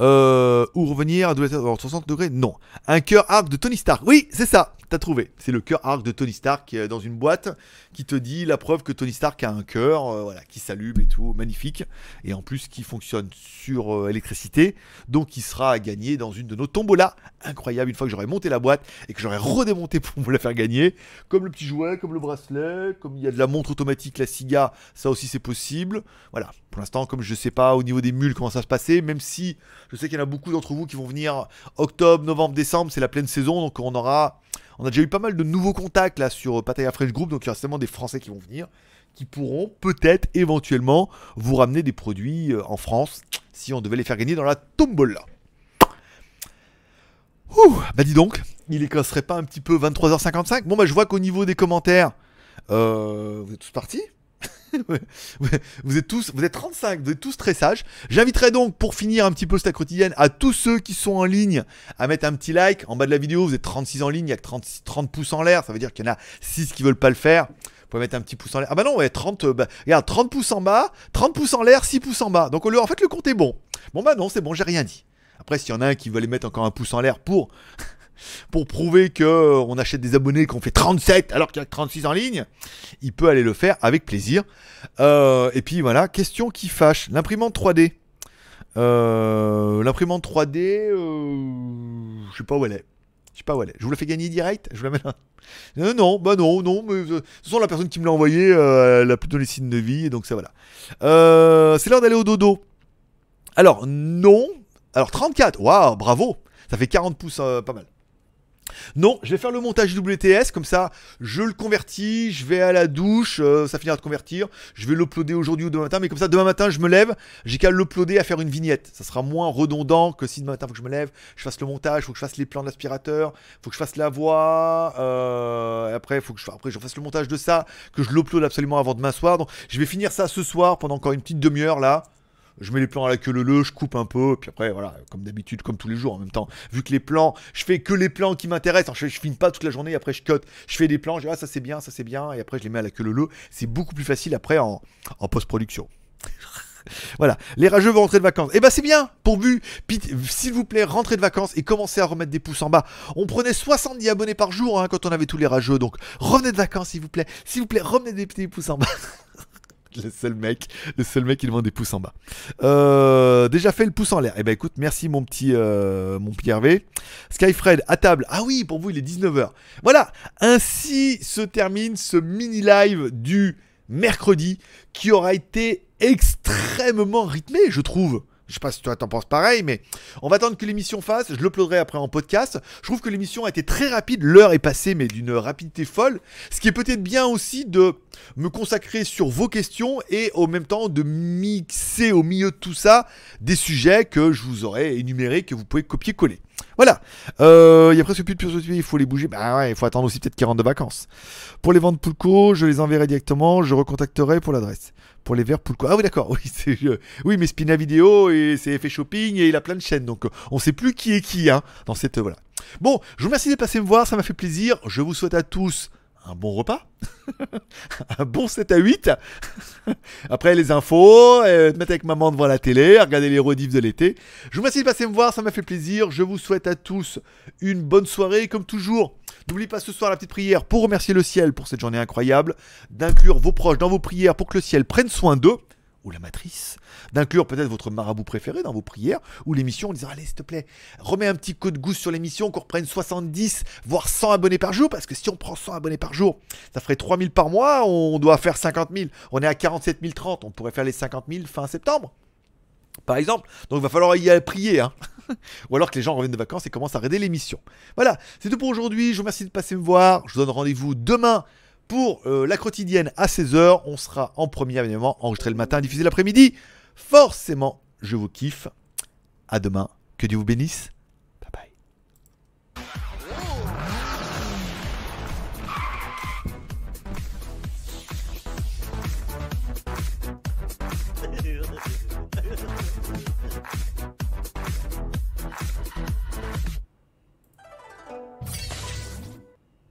Euh, ou revenir à 60 degrés? Non. Un cœur arc de Tony Stark. Oui, c'est ça. T'as trouvé. C'est le cœur arc de Tony Stark est dans une boîte qui te dit la preuve que Tony Stark a un cœur, euh, qui s'allume et tout, magnifique. Et en plus, qui fonctionne sur euh, électricité. Donc, il sera à gagner dans une de nos tombolas. Incroyable. Une fois que j'aurai monté la boîte et que j'aurai redémonté pour vous la faire gagner. Comme le petit jouet, comme le bracelet, comme il y a de la montre automatique, la SIGA, ça aussi c'est possible. Voilà. Pour l'instant, comme je ne sais pas au niveau des mules comment ça se passer, même si je sais qu'il y en a beaucoup d'entre vous qui vont venir octobre, novembre, décembre, c'est la pleine saison, donc on aura, on a déjà eu pas mal de nouveaux contacts là sur Pattaya French Group, donc il y aura certainement des Français qui vont venir, qui pourront peut-être éventuellement vous ramener des produits euh, en France si on devait les faire gagner dans la tombola. Ouh, bah dis donc, il est serait pas un petit peu 23h55 Bon bah je vois qu'au niveau des commentaires, euh, vous êtes tous partis vous êtes tous, vous êtes 35, vous êtes tous très sages. J'inviterai donc, pour finir un petit peu cette quotidienne, à tous ceux qui sont en ligne à mettre un petit like. En bas de la vidéo, vous êtes 36 en ligne, il y a que 30, 30 pouces en l'air. Ça veut dire qu'il y en a 6 qui veulent pas le faire. Vous pouvez mettre un petit pouce en l'air. Ah bah non, ouais, 30, euh, bah, regarde, 30 pouces en bas, 30 pouces en l'air, 6 pouces en bas. Donc en fait, le compte est bon. Bon bah non, c'est bon, j'ai rien dit. Après, s'il y en a un qui veut aller mettre encore un pouce en l'air pour pour prouver que euh, on achète des abonnés qu'on fait 37 alors qu'il y a que 36 en ligne, il peut aller le faire avec plaisir. Euh, et puis voilà, question qui fâche. L'imprimante 3D. Euh, L'imprimante 3D, euh, je sais pas où elle est. Je sais pas où elle est. Je vous la fais gagner direct? Je vous la mets là. Euh, non, bah non, non, mais de toute façon, la personne qui me l'a envoyé, elle a plutôt les signes de vie, donc ça voilà. C'est l'heure d'aller au dodo. Alors, non. Alors, 34, waouh, bravo. Ça fait 40 pouces, pas mal. Non, je vais faire le montage WTS, comme ça je le convertis, je vais à la douche, euh, ça finira de convertir, je vais l'uploader aujourd'hui ou demain matin, mais comme ça demain matin je me lève, j'ai qu'à l'uploader à faire une vignette. Ça sera moins redondant que si demain matin faut que je me lève, je fasse le montage, faut que je fasse les plans de l'aspirateur, faut que je fasse la voix, euh, et après faut que je, fasse le montage de ça, que je l'upload absolument avant demain soir. Donc je vais finir ça ce soir pendant encore une petite demi-heure là je mets les plans à la queue leu je coupe un peu, puis après, voilà, comme d'habitude, comme tous les jours en même temps. Vu que les plans, je fais que les plans qui m'intéressent, je, je filme pas toute la journée, après je cut, je fais des plans, je dis ah ça c'est bien, ça c'est bien, et après je les mets à la queue leu C'est beaucoup plus facile après en, en post-production. Voilà, les rageux vont rentrer de vacances. Et bah c'est bien, pourvu, s'il vous plaît, rentrez de vacances et commencez à remettre des pouces en bas. On prenait 70 abonnés par jour hein, quand on avait tous les rageux, donc revenez de vacances s'il vous plaît. S'il vous plaît, revenez des petits pouces en bas. le seul mec, le seul mec qui demande des pouces en bas. Euh, déjà fait le pouce en l'air. Eh ben écoute, merci mon petit, euh, mon petit Hervé. Skyfred à table. Ah oui, pour vous il est 19h. Voilà, ainsi se termine ce mini live du mercredi qui aura été extrêmement rythmé, je trouve. Je sais pas si toi t'en penses pareil, mais on va attendre que l'émission fasse. Je l'uploaderai après en podcast. Je trouve que l'émission a été très rapide. L'heure est passée, mais d'une rapidité folle. Ce qui est peut-être bien aussi de me consacrer sur vos questions et en même temps de mixer au milieu de tout ça des sujets que je vous aurais énumérés, que vous pouvez copier-coller. Voilà. Euh, Il y a presque plus de pure il faut les bouger. Bah ouais, il faut attendre aussi peut-être qu'ils rentrent de vacances. Pour les ventes Poulco, je les enverrai directement. Je recontacterai pour l'adresse. Pour les verres Poulco. Ah oui, d'accord. Euh, oui, mais Spina Vidéo et c'est effet shopping et il a plein de chaînes. Donc euh, on sait plus qui est qui hein, dans cette. voilà. Bon, je vous remercie d'être passé me voir. Ça m'a fait plaisir. Je vous souhaite à tous un bon repas. un bon 7 à 8. Après les infos, euh, te mettre avec maman devant la télé, regarder les rediffs de l'été. Je vous remercie de passer me voir, ça m'a fait plaisir. Je vous souhaite à tous une bonne soirée. Comme toujours, n'oubliez pas ce soir la petite prière pour remercier le ciel pour cette journée incroyable, d'inclure vos proches dans vos prières pour que le ciel prenne soin d'eux, ou la matrice, d'inclure peut-être votre marabout préféré dans vos prières, ou l'émission en disant allez s'il te plaît, remets un petit coup de gousse sur l'émission, qu'on reprenne 70, voire 100 abonnés par jour, parce que si on prend 100 abonnés par jour, ça ferait 3000 par mois, on doit faire 50 000. On est à 47 030, on pourrait faire les 50 000 fin septembre. Par exemple, donc il va falloir y aller prier, hein. ou alors que les gens reviennent de vacances et commencent à regarder l'émission. Voilà, c'est tout pour aujourd'hui. Je vous remercie de passer me voir. Je vous donne rendez-vous demain pour euh, la quotidienne à 16h. On sera en première, évidemment, enregistré le matin, diffusé l'après-midi. Forcément, je vous kiffe. À demain. Que Dieu vous bénisse.